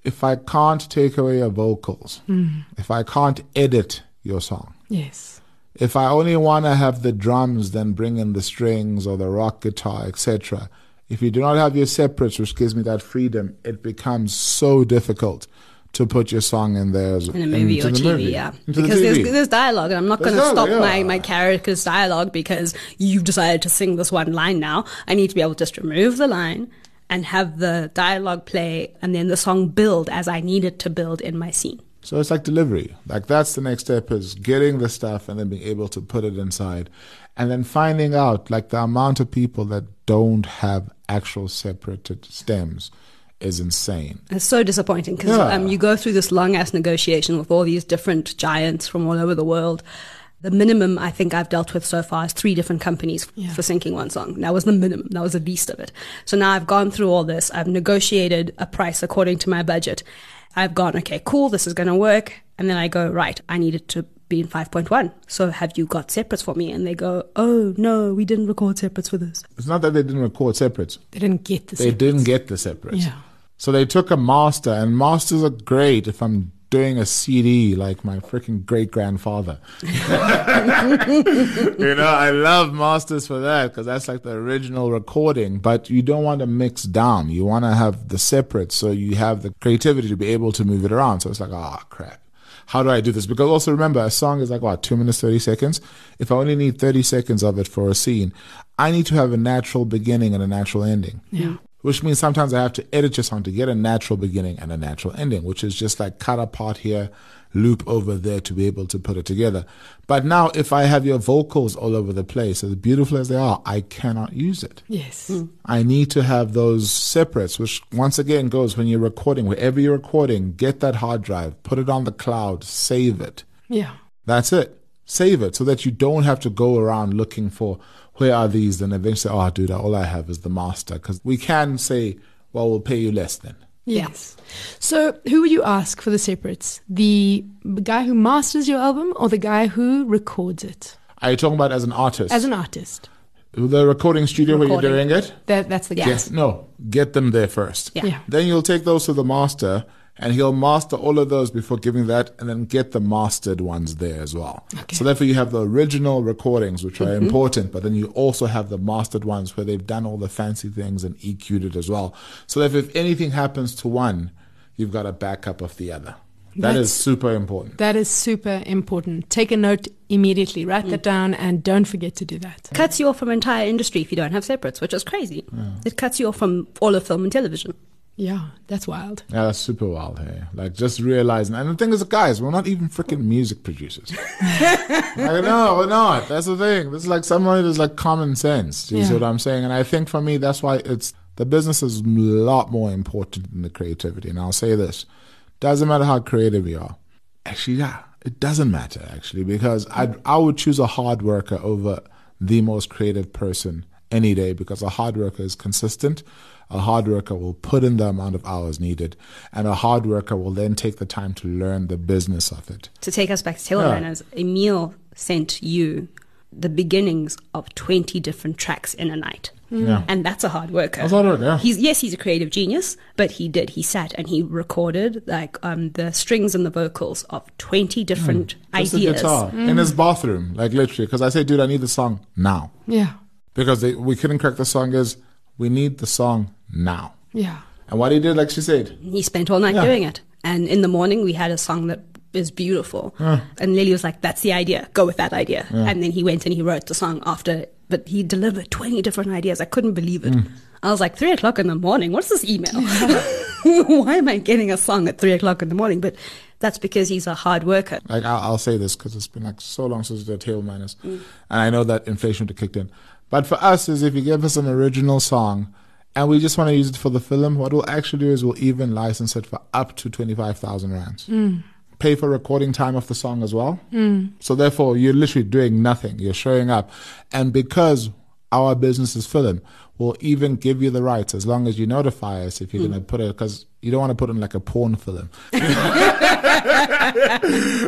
if I can't take away your vocals, mm. if I can't edit your song, Yes. if I only want to have the drums, then bring in the strings or the rock guitar, etc. If you do not have your separates, which gives me that freedom, it becomes so difficult to put your song in there as, in a movie or TV, movie, yeah. into because there's, TV. there's dialogue, and I'm not going to stop dialogue, my, my character's dialogue because you've decided to sing this one line now. I need to be able to just remove the line and have the dialogue play, and then the song build as I need it to build in my scene. So it's like delivery. Like that's the next step is getting the stuff and then being able to put it inside. And then finding out like the amount of people that don't have actual separated stems is insane. It's so disappointing because Yeah. um, you go through this long ass negotiation with all these different giants from all over the world. The minimum I think I've dealt with so far is three different companies Yeah. for syncing one song. That was the minimum. That was the least of it. So now I've gone through all this. I've negotiated a price according to my budget. I've gone, okay, cool, this is going to work. And then I go, right, I need it to be in 5.1. So have you got separates for me? And they go, oh, no, we didn't record separates for this. It's not that they didn't record separates. They didn't get the They separates. didn't get the separates. Yeah. So they took a master, and masters are great if I'm doing a CD like my freaking great grandfather. <laughs> you know, I love masters for that because that's like the original recording, but you don't want to mix down. You want to have the separate so you have the creativity to be able to move it around. So it's like, oh, crap. How do I do this? Because also remember, a song is like, what, two minutes, 30 seconds? If I only need 30 seconds of it for a scene, I need to have a natural beginning and a natural ending Yeah. Which means sometimes I have to edit your song to get a natural beginning and a natural ending, which is just like cut a part here, loop over there to be able to put it together. But now, if I have your vocals all over the place, as beautiful as they are, I cannot use it. Yes. Hmm. I need to have those separates, which once again goes when you're recording, wherever you're recording, get that hard drive, put it on the cloud, save it. Yeah. That's it. Save it so that you don't have to go around looking for where are these. Then eventually, oh, dude, all I have is the master. Because we can say, well, we'll pay you less then. Yes. So, who would you ask for the separates? The guy who masters your album or the guy who records it Are you talking about as an artist? as an artist? the recording studio where you're doing it? That that's the guy. Yes. No, get them there first. Yeah. Yeah. Then you'll take those to the master And he'll master all of those before giving that and then get the mastered ones there as well. Okay. So therefore you have the original recordings, which are mm-hmm. important, but then you also have the mastered ones where they've done all the fancy things and EQ'd it as well. So that if anything happens to one, you've got a backup of the other. That That's- is super important. That is super important. Take a note immediately. Write that mm. down and don't forget to do that. cuts you off from entire industry if you don't have separates, which is crazy. It cuts you off from all of film and television. Yeah, that's wild. Yeah, that's super wild. Hey, like just realizing, and the thing is, guys, we're not even freaking music producers. <laughs> like, no, we're not. That's the thing. This is like someone who's like common sense. Do you see what I'm saying? And I think for me, that's why it's the business is a lot more important than the creativity. And I'll say this: doesn't matter how creative you are. Actually, yeah, it doesn't matter actually because I I would choose a hard worker over the most creative person any day because a hard worker is consistent. A hard worker will put in the amount of hours needed, and a hard worker will then take the time to learn the business of it. To take us back to Table Manners, Emil sent you the beginnings of 20 different tracks in a night. Yeah. And that's a hard worker. That's hard work, yeah. He's yes, he's a creative genius, but he did. He sat and he recorded like um, the strings and the vocals of twenty different Hmm. Just the ideas. guitar in his bathroom, like literally. Because I say, dude, I need the song now Yeah, because they, we couldn't crack the song. Is we need the song now. yeah. And what he did, like she said, He spent all night Yeah. doing it. And in the morning, we had a song that is beautiful. And Lily was like, that's the idea. Go with that idea. And then he went and he wrote the song after, but he delivered 20 different ideas. I couldn't believe it. Mm. I was like, three o'clock in the morning? What's this email? <laughs> Why am I getting a song at three o'clock in the morning? But that's because he's a hard worker. like I'll, I'll say this because it's been like so long since the Table Manners, mm. and I know that inflation would have kicked in. But for us, is if you give us an original song, and we just want to use it for the film, what we'll actually do is we'll even license it for up to twenty five thousand rands. Mm. Pay for recording time of the song as well. Mm. So therefore, you're literally doing nothing. You're showing up, and because our business is film, we'll even give you the rights as long as you notify us if you're hmm. going to put it because you don't want to put in like a porn film. <laughs>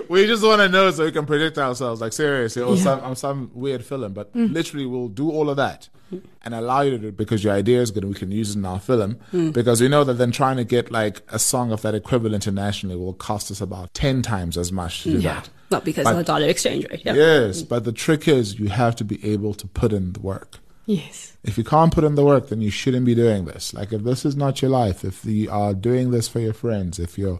we just want to know so we can predict ourselves, like seriously, or Yeah. some some weird film. But hmm. literally, we'll do all of that hmm. and allow you to do it because your idea is good. and We can use it in our film because we know that then trying to get like a song of that equivalent internationally will cost us about ten times as much to do Yeah. that. Not because But- of the dollar exchange rate. Yeah. Yes, but the trick is you have to be able to put in the work. Yes. If you can't put in the work, then you shouldn't be doing this. Like, if this is not your life, if you are doing this for your friends, if you're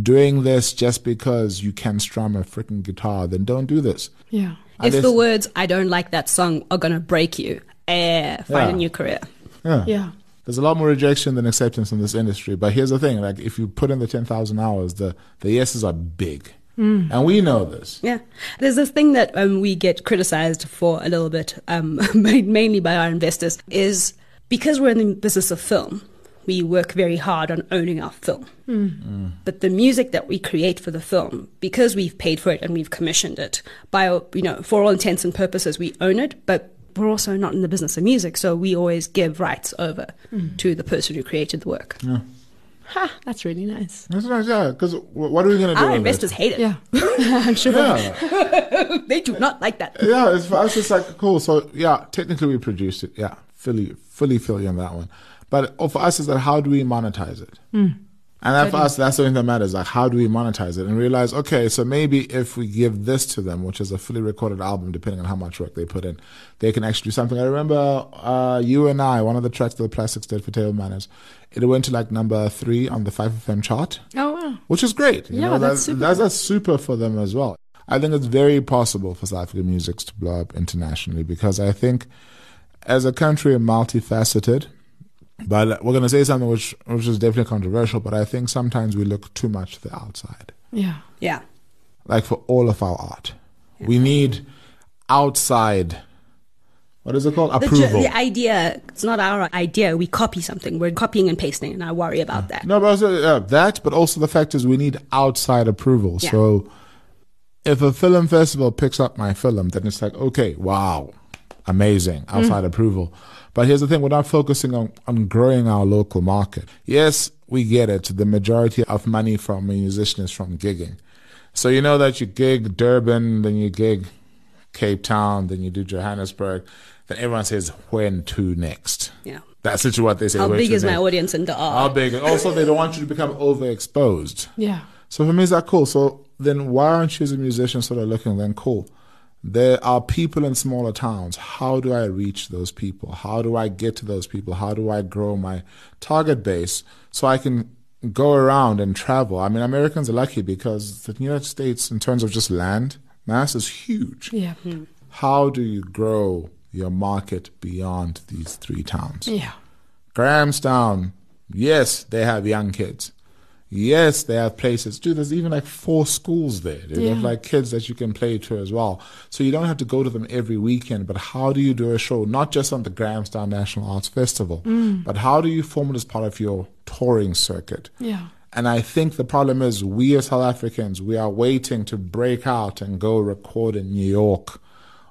doing this just because you can strum a freaking guitar, then don't do this. Yeah. If the words "I don't like that song" are gonna break you, eh, find Yeah. a new career. Yeah. Yeah. There's a lot more rejection than acceptance in this industry. But here's the thing: like, if you put in the ten thousand hours, the the yeses are big, and we know this. Yeah, there's this thing that um, we get criticized for a little bit, um, <laughs> mainly by our investors, is because we're in the business of film, we work very hard on owning our film. But the music that we create for the film, because we've paid for it and we've commissioned it, by you know, for all intents and purposes, we own it. But we're also not in the business of music, so we always give rights over to the person who created the work. Ha, that's really nice. That's nice, yeah. Because what are we gonna do? Our with it? investors hate it. Yeah. <laughs> I'm sure. Yeah. <laughs> they do not like that. yeah, it's for us. It's like cool. So yeah, technically we produced it. Yeah, fully, fully feel you on that one. But oh, for us, is that how do we monetize it? Hmm. And that for us, that's the thing that matters. Like, how do we monetize it? And realize, okay, so maybe if we give this to them, which is a fully recorded album, depending on how much work they put in, they can actually do something. I remember uh, you and I, one of the tracks that the Plastics did for Table Manners, it went to like number three on the 5FM chart Oh, wow. which is great. You Yeah, know, that's that- super. That's, that's super for them as well. I think it's very possible for South African music to blow up internationally because I think as a country, multifaceted, but we're going to say something which, which is definitely controversial, but I think sometimes we look too much to the outside. Yeah. Yeah. Like for all of our art, we need outside, what is it called? The, ju- Approval. the idea, it's not our idea. We copy something. We're copying and pasting, and I worry about that. No, but also, uh, that, but also the fact is we need outside approval. Yeah. So if a film festival picks up my film, then it's like, okay, wow, amazing, outside approval. But here's the thing, we're not focusing on, on growing our local market. Yes, we get it. The majority of money from a musician is from gigging. So you know that you gig Durban, then you gig Cape Town, then you do Johannesburg, then everyone says, when to next? Yeah. That's literally what they say. How big is my like, audience in the How Dar? big? Also, they don't want you to become overexposed. Yeah. So for me, is that cool? So then why aren't you as a musician sort of looking then cool? There are people in smaller towns. How do I reach those people? How do I get to those people? How do I grow my target base so I can go around and travel? I mean, Americans are lucky because the United States, in terms of just land mass, is huge. Yeah. How do you grow your market beyond these three towns? Yeah. Grahamstown, yes, they have young kids. Yes, they have places. Dude, there's even like four schools there. They have like kids that you can play to as well. So you don't have to go to them every weekend. But how do you do a show, not just on the Grahamstown National Arts Festival, mm. but how do you form it as part of your touring circuit? Yeah. And I think the problem is we as South Africans, we are waiting to break out and go record in New York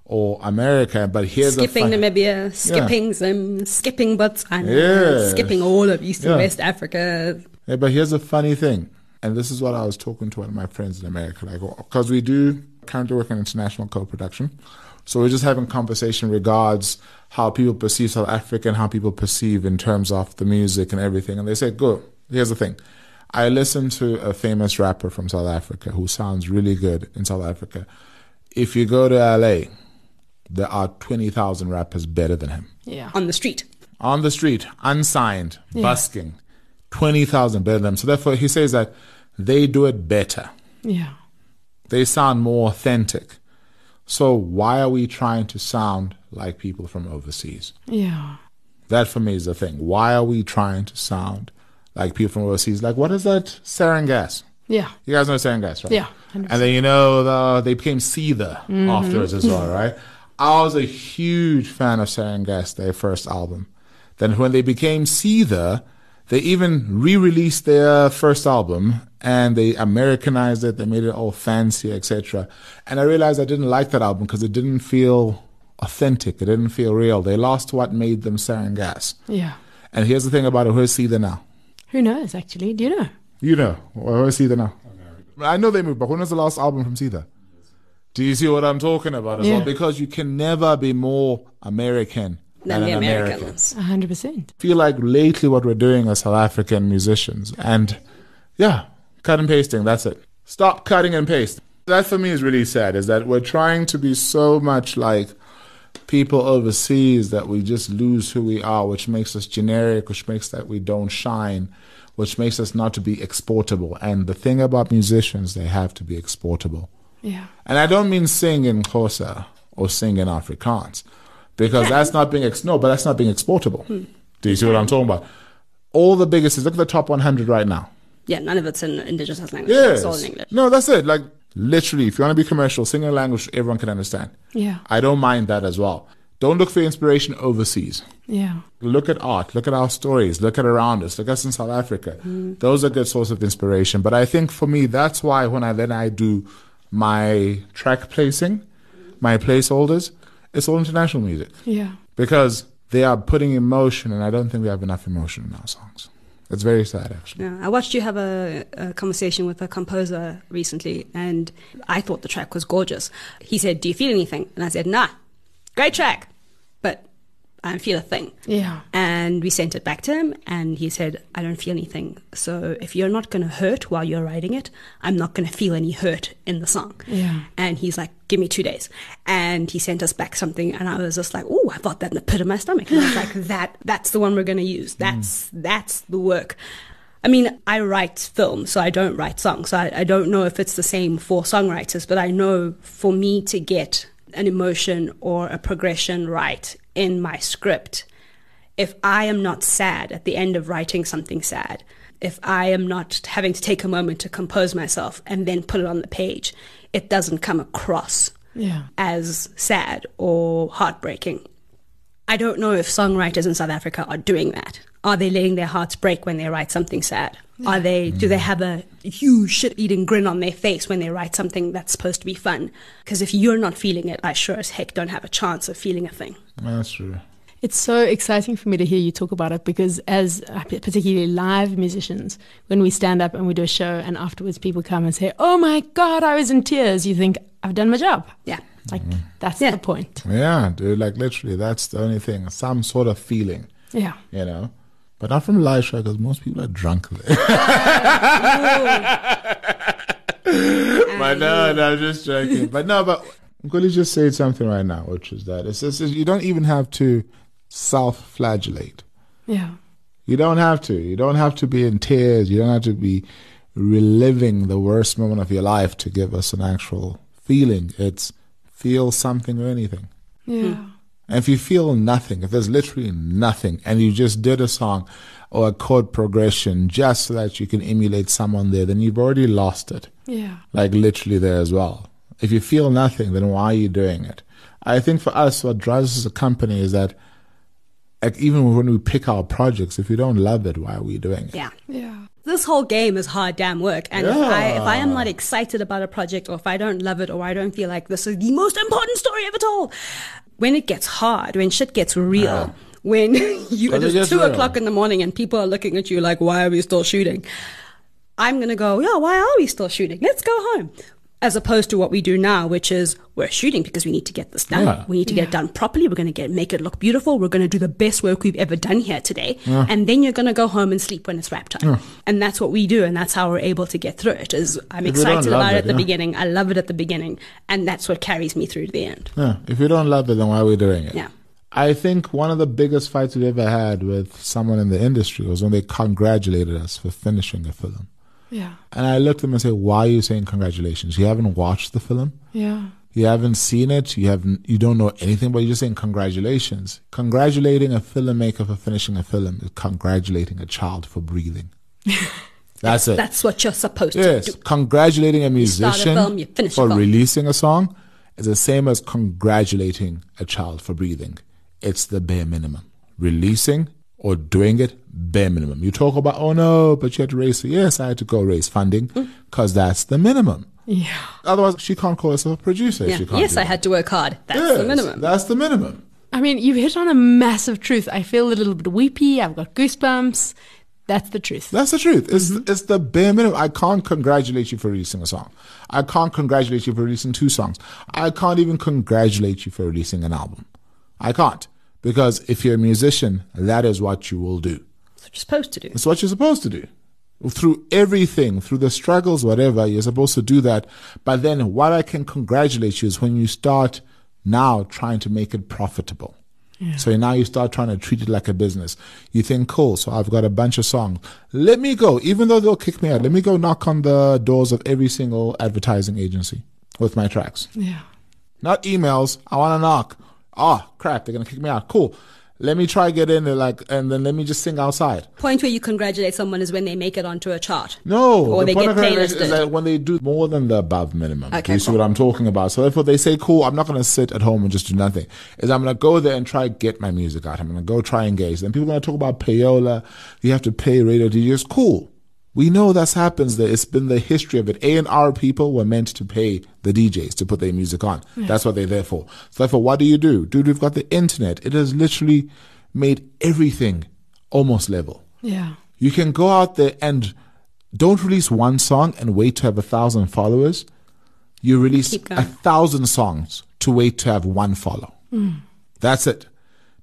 or America. But here's Skipping Namibia, skipping Zim, skipping Botswana, Yes. skipping all of East and West Africa. Yeah, but here's a funny thing, and this is what I was talking to one of my friends in America, like, because we do currently work on international co-production, so we're just having conversation regards how people perceive South Africa and how people perceive in terms of the music and everything, and they say, "Good." Here's the thing. I listened to a famous rapper from South Africa who sounds really good in South Africa. If you go to LA, there are 20,000 rappers better than him Yeah. on the street. on the street, unsigned, busking, 20,000 better than them. So therefore, he says that they do it better. Yeah. They sound more authentic. So why are we trying to sound like people from overseas? Yeah. That for me is the thing. Why are we trying to sound like people from overseas? Like, what is that Saron Gas? Yeah. You guys know Saron Gas, right? Yeah. And then you know the, they became Seether mm-hmm. afterwards as well, right? <laughs> I was a huge fan of Saron Gas, their first album. Then when they became Seether, they even re-released their first album and they Americanized it. They made it all fancy, etc. And I realized I didn't like that album because it didn't feel authentic. It didn't feel real. They lost what made them Saron Gas. Yeah. And here's the thing about it: where's Seether now? Who knows, actually? Do you know? You know, where's Seether now? I know they moved, but when was the last album from Seether? Do you see what I'm talking about as Yeah. well? Because you can never be more American Than than the an American. Americans. A hundred percent. feel like lately what we're doing as South African musicians, and yeah, cut and pasting. That's it. Stop cutting and paste. That for me is really sad. Is that we're trying to be so much like people overseas that we just lose who we are, which makes us generic, which makes that we don't shine, which makes us not to be exportable. And the thing about musicians, they have to be exportable. Yeah. And I don't mean sing in Xhosa or sing in Afrikaans, because that's not being ex- no, but that's not being exportable. Hmm. Do you see what I'm talking about? All the biggest is look at the top 100 right now. Yeah, none of it's in indigenous language. Yes. It's all in English. No, that's it. Like literally, if you want to be commercial, sing in a language everyone can understand. Yeah. I don't mind that as well. Don't look for inspiration overseas. Yeah. Look at art. Look at our stories. Look at around us. Look at us in South Africa. Hmm. Those are good source of inspiration. But I think for me, that's why when I then I do my track placing, my placeholders, it's all international music Yeah. because they are putting emotion, and I don't think we have enough emotion in our songs. It's very sad, actually. Yeah, I watched you have a, a conversation with a composer recently, and I thought the track was gorgeous. He said, "Do you feel anything?" And I said, "Nah, great track, but I don't feel a thing." Yeah. And we sent it back to him, and he said, I don't feel anything. So if you're not going to hurt while you're writing it, I'm not going to feel any hurt in the song. Yeah. And he's like, give me two days. And he sent us back something, and I was just like, oh, I felt that in the pit of my stomach. And I was like, <laughs> that, that's the one we're going to use. Mm. That's, that's the work. I mean, I write film, so I don't write songs. So I, I don't know if it's the same for songwriters, but I know for me to get an emotion or a progression right in my script, if I am not sad at the end of writing something sad, if I am not having to take a moment to compose myself and then put it on the page, it doesn't come across Yeah. as sad or heartbreaking. I don't know if songwriters in South Africa are doing that. Are they letting their hearts break when they write something sad? Are they do they have a huge shit eating grin on their face when they write something that's supposed to be fun? Because if you're not feeling it, I sure as heck don't have a chance of feeling a thing. That's true. It's so exciting for me to hear you talk about it because, as uh, particularly live musicians, when we stand up and we do a show and afterwards people come and say, Oh my God, I was in tears, you think, I've done my job. Yeah. Like, mm-hmm. that's Yeah. the point. Yeah, dude, like literally, that's the only thing. Some sort of feeling. Yeah. you know. But not from live show because most people are drunk there. <laughs> but no, no, I'm just joking. But no, but Nkuli just said something right now, which is that it's, it's, you don't even have to self-flagellate. Yeah. You don't have to. You don't have to be in tears. You don't have to be reliving the worst moment of your life to give us an actual feeling. It's feel something or anything. Yeah. And if you feel nothing, if there's literally nothing, and you just did a song or a chord progression just so that you can emulate someone there, then you've already lost it. Yeah. Like literally there as well. If you feel nothing, then why are you doing it? I think for us, what drives us as a company is that like even when we pick our projects, if we don't love it, why are we doing it? Yeah. Yeah. This whole game is hard damn work. And if, I, if I am Yeah. not excited about a project or if I don't love it or I don't feel like this is the most important story ever told, when it gets hard, when shit gets real, Yeah. when <laughs> you, it is two real. o'clock in the morning and people are looking at you like, why are we still shooting? I'm going to go, yeah, why are we still shooting? Let's go home. As opposed to what we do now, which is we're shooting because we need to get this done. Yeah. We need to get it done properly. We're going to get make it look beautiful. We're going to do the best work we've ever done here today. And then you're going to go home and sleep when it's wrap time. And that's what we do. And that's how we're able to get through it is I'm If excited about it it, at the yeah. beginning. I love it at the beginning. And that's what carries me through to the end. Yeah. If you don't love it, then why are we doing it? Yeah. I think one of the biggest fights we've ever had with someone in the industry was when they congratulated us for finishing a film. Yeah. And I looked at them and said, Why are you saying congratulations? You haven't watched the film? Yeah. You haven't seen it. You haven't. You don't know anything, but you're just saying congratulations. Congratulating a filmmaker for finishing a film is congratulating a child for breathing. <laughs> That's it. That's what you're supposed yes, to do. congratulating a start a musician film, a for film. releasing a song is the same as congratulating a child for breathing. It's the bare minimum. Releasing or doing it, bare minimum. You talk about, oh no, but you had to raise. Yes, I had to go raise funding Mm. because that's the minimum. Yeah. Otherwise, she can't call herself a producer. if Yeah. She can't Yes, I had to work hard. That's the minimum. That's the minimum. I mean, you've hit on a massive truth. I feel a little bit weepy. I've got goosebumps. That's the truth. That's the truth. It's Mm-hmm. it's the bare minimum. I can't congratulate you for releasing a song. I can't congratulate you for releasing two songs. I can't even congratulate you for releasing an album. I can't because if you're a musician, that is what you will do. That's what you're supposed to do. It's what you're supposed to do. Through everything, through the struggles, whatever, you're supposed to do that. But then what I can congratulate you is when you start now trying to make it profitable. So now you start trying to treat it like a business. You think, cool, so I've got a bunch of songs. Let me go, even though they'll kick me out, let me go knock on the doors of every single advertising agency with my tracks. Yeah. Not emails. I want to knock. Oh, crap, they're to kick me out. Cool. Let me try get in there, like, and then let me just sing outside. Point where you congratulate someone is when they make it onto a chart. No, Or the they point get playlisted. is that when they do more than the above minimum. Okay, do you see what I'm talking about? So therefore, they say, "Cool, I'm not going to sit at home and just do nothing. Is I'm going to go there and try get my music out. I'm going to go try engage. Then people are going to talk about payola. You have to pay radio DJs. Cool. We know that's happens. There, it's been the history of it. A and R people were meant to pay the DJs to put their music on. That's what they're there for. So therefore, what do you do, dude? We've got the internet. It has literally made everything almost level. Yeah. You can go out there and don't release one song and wait to have a thousand followers. You release a thousand songs to wait to have one follow. Mm. That's it.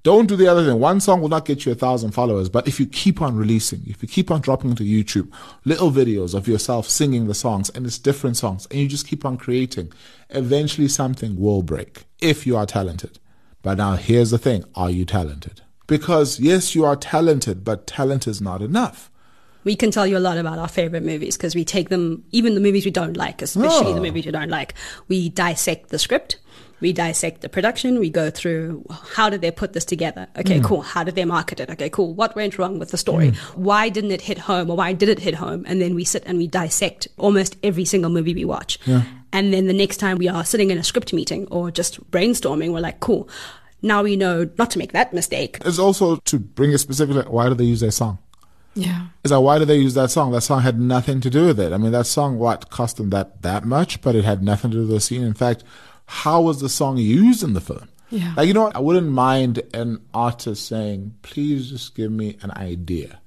Don't do the other thing. One song will not get you a thousand followers, but if you keep on releasing, if you keep on dropping into YouTube little videos of yourself singing the songs and it's different songs, and you just keep on creating, eventually something will break if you are talented. But now here's the thing are you talented? Because yes, you are talented, but talent is not enough. We can tell you a lot about our favorite movies because we take them, even the movies we don't like, especially the Oh. movies we don't like. We dissect the script, we dissect the production, we go through how did they put this together? Okay, mm. cool. How did they market it? Okay, cool. What went wrong with the story? Mm. Why didn't it hit home or why did it hit home? And then we sit and we dissect almost every single movie we watch. And then the next time we are sitting in a script meeting or just brainstorming, we're like, cool. Now we know not to make that mistake. It's also to bring it specifically, why do they use their song? Yeah. Is like, why did they use that song? That song had nothing to do with it. I mean, that song, what, cost them that, that much, but it had nothing to do with the scene. In fact, how was the song used in the film? Yeah. Like, you know what? I wouldn't mind an artist saying, please just give me an idea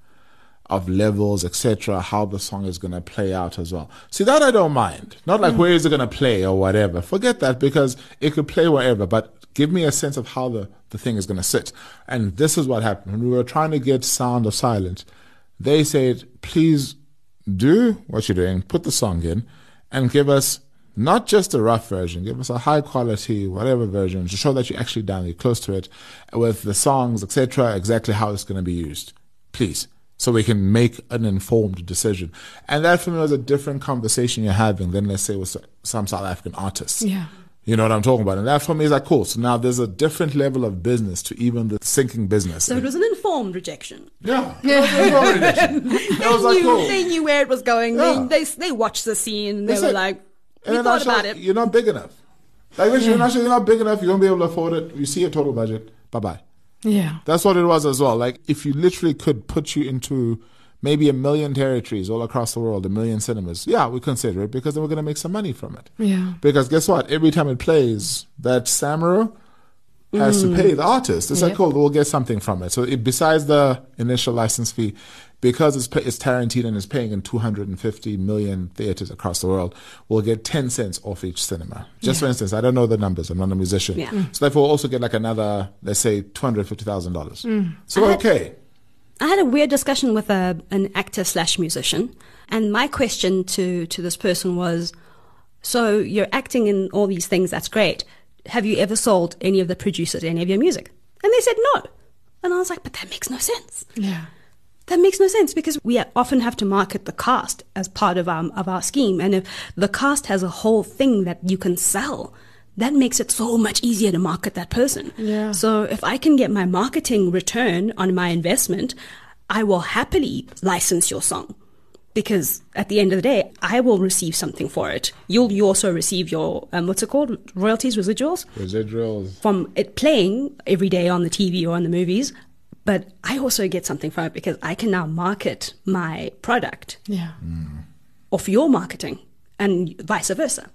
of levels, etc., how the song is going to play out as well. See, that I don't mind. Not like mm. where is it going to play or whatever. Forget that because it could play wherever, but give me a sense of how the, the thing is going to sit. And this is what happened. When we were trying to get Sound of Silence, they said, please do what you're doing, put the song in, and give us not just a rough version, give us a high quality, whatever version, to show that you're actually down, you're close to it, with the songs, etc., exactly how it's going to be used. Please so we can make an informed decision. And that for me was a different conversation you're having than, let's say, with some South African artists. Yeah. You know what I'm talking about? And that for me is like, cool. So now there's a different level of business to even the syncing business. So it was an informed rejection. Yeah. yeah. That <laughs> was like, knew, cool. They knew where it was going. Yeah. They, they, they watched the scene and they were it. like, And we thought about it. You're not big enough. Like, literally, you're, not, you're not big enough. You won't be able to afford it. You see a total budget. Bye bye. Yeah. That's what it was as well. Like, if you literally could put you into maybe a million territories all across the world, a million cinemas, yeah, we consider it because then we're going to make some money from it. Yeah. Because guess what? Every time it plays, that Samuro has to pay mm. the artist. It's like, cool, we'll get something from it. So it, besides the initial license fee, because it's, pa- it's Tarantino and it's paying in 250 million theaters across the world, we'll get 10 cents off each cinema. Just for instance, I don't know the numbers. I'm not a musician. Yeah. Mm. So therefore, we'll also get like another, let's say, $250,000. So, okay. I had a weird discussion with a, an actor slash musician, and my question to, to this person was, so you're acting in all these things, that's great. Have you ever sold any of the producers any of your music? And they said no. And I was like, but that makes no sense. Yeah. That makes no sense because we often have to market the cast as part of our, of our scheme. And if the cast has a whole thing that you can sell, that makes it so much easier to market that person. Yeah. So if I can get my marketing return on my investment, I will happily license your song because at the end of the day, I will receive something for it. You'll you also receive your um, what's it called royalties, residuals Residuals. from it playing every day on the TV or on the movies. But I also get something from it because I can now market my product Yeah. Mm. off your marketing and vice versa.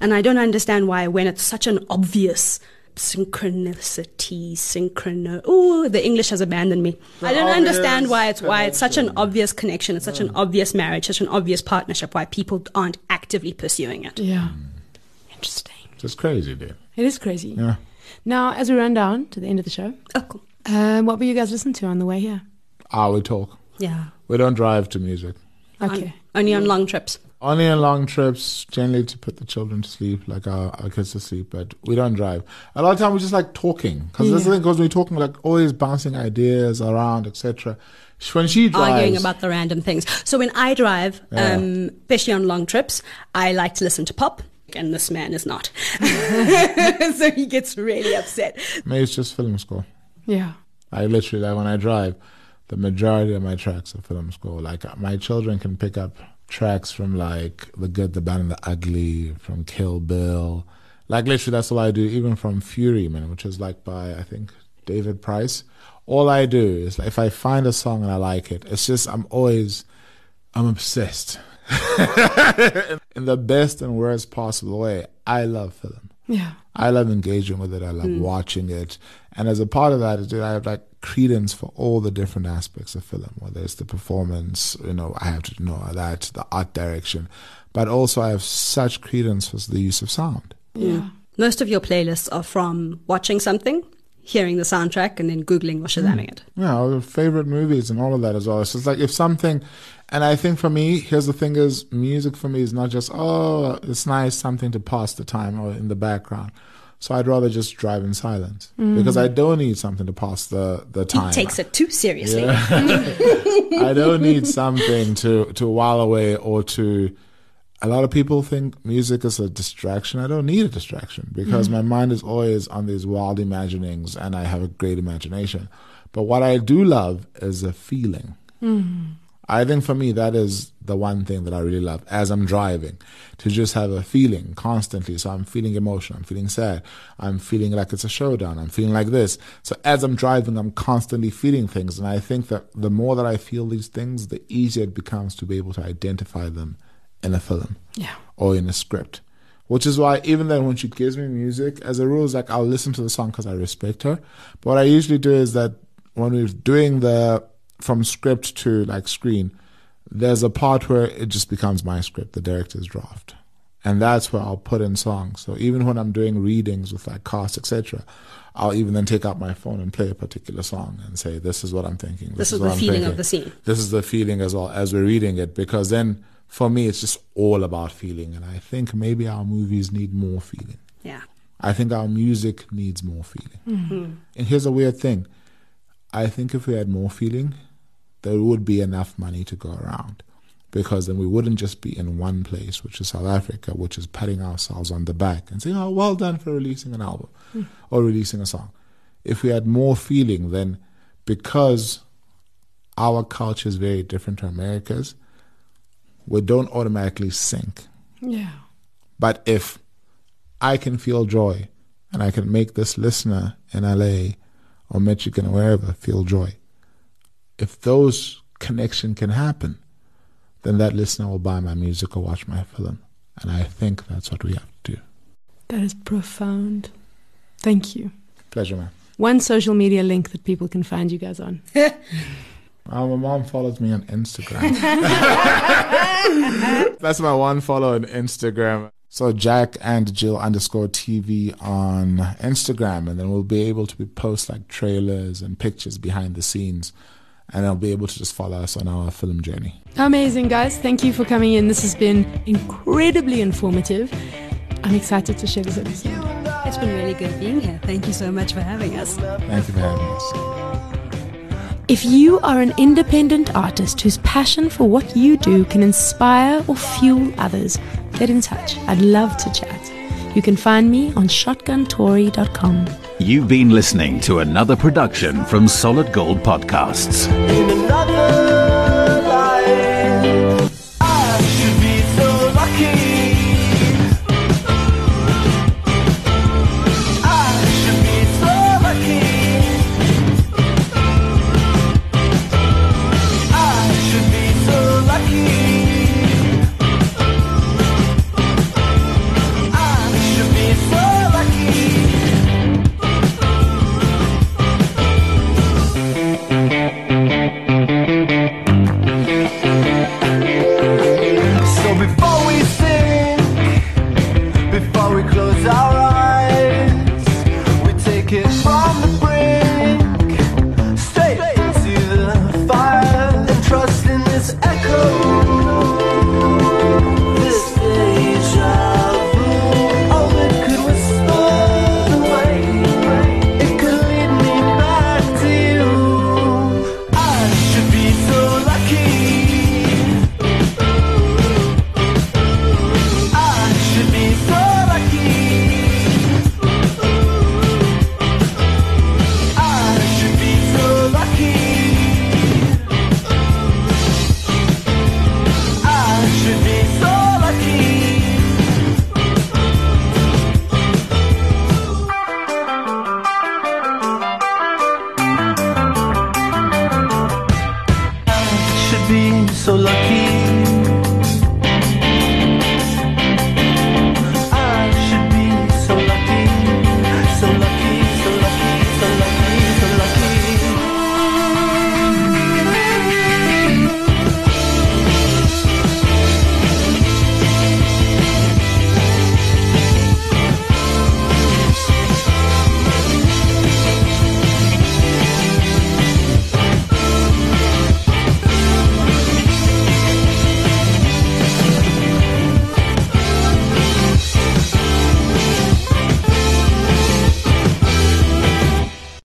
And I don't understand why when it's such an obvious synchronicity, synchrono. Oh, the English has abandoned me. I don't understand why it's why it's such an obvious connection, it's such an mm. obvious marriage, such an obvious partnership. Why people aren't actively pursuing it. Yeah. Mm. Interesting. Just crazy, dude. It is crazy. Yeah. Now, as we run down to the end of the show, Oh, cool. Um, what were you guys listening to on the way here? Ah, we talk. Yeah. We don't drive to music. Okay. Only on long trips. Only on long trips, generally to put the children to sleep, like our, our kids to sleep, but we don't drive. A lot of time we just like talking. Because that's the thing, because we're talking, like always bouncing ideas around, etc. When she drives, arguing about the random things. So when I drive, Yeah. um, especially on long trips, I like to listen to pop, and this man is not. <laughs> so he gets really upset. maybe it's just film score. Yeah. I literally, like when I drive, the majority of my tracks are film score. Like my children can pick up tracks from like The Good, the Bad, and the Ugly, from Kill Bill. Like literally, that's all I do. Even from Fury Man, which is like by I think David Price. All I do is like, if I find a song and I like it, it's just I'm always I'm obsessed. <laughs> In the best and worst possible way, I love film. Yeah. I love engaging with it. I love hmm. watching it. And as a part of that, is that I have like credence for all the different aspects of film, whether it's the performance, you know, I have to know that, the art direction, but also I have such credence for the use of sound. Yeah. Most of your playlists are from watching something, hearing the soundtrack, and then Googling or Shazamming hmm. it. Yeah, our favorite movies and all of that as well. So it's like if something, and I think for me, here's the thing: is music for me is not just oh, it's nice something to pass the time or in the background. So I'd rather just drive in silence mm. because I don't need something to pass the the He time. takes it too seriously. <laughs> I don't need something to to while away or to. A lot of people think music is a distraction. I don't need a distraction because mm. my mind is always on these wild imaginings, and I have a great imagination. But what I do love is a feeling. Mm. I think for me that is the one thing that I really love as I'm driving, to just have a feeling constantly. So I'm feeling emotion, I'm feeling sad, I'm feeling like it's a showdown, I'm feeling like this. So as I'm driving, I'm constantly feeling things, and I think that the more that I feel these things, the easier it becomes to be able to identify them in a film Yeah. or in a script. Which is why even then when she gives me music, as a rule, it's like I'll listen to the song because I respect her. But what I usually do is that when we're doing the from script to like screen, there's a part where it just becomes my script, the director's draft. And that's where I'll put in songs. So even when I'm doing readings with like cast, etc., I'll even then take out my phone and play a particular song and say, "This is what I'm thinking. This, This, is the I'm feeling thinking. of the scene. This is the feeling as well as we're reading it." Because then, for me, it's just all about feeling, and I think maybe our movies need more feeling. Yeah. I think our music needs more feeling. Mm-hmm. And here's a weird thing. I think if we had more feeling, there would be enough money to go around. Because then we wouldn't just be in one place, which is South Africa, which is patting ourselves on the back and saying, oh, well done for releasing an album hmm. or releasing a song. If we had more feeling, then because our culture is very different to America's, we don't automatically sync. Yeah. But if I can feel joy and I can make this listener in LA or Michigan or wherever feel joy, if those connection can happen, then that listener will buy my music or watch my film. And I think that's what we have to do. That is profound. Thank you. Pleasure, man. One social media link that people can find you guys on. <laughs> My mom follows me on Instagram. <laughs> <laughs> That's my one follow on Instagram. So Jack and Jill underscore TV on Instagram, and then we'll be able to post like trailers and pictures behind the scenes, and they'll be able to just follow us on our film journey. Amazing, guys. Thank you for coming in. This has been incredibly informative. I'm excited to share this episode. It's been really good being here. Thank you so much for having us. Thank you for having us. If you are an independent artist whose passion for what you do can inspire or fuel others, get in touch. I'd love to chat. You can find me on shotguntory.com. You've been listening to another production from Solid Gold Podcasts.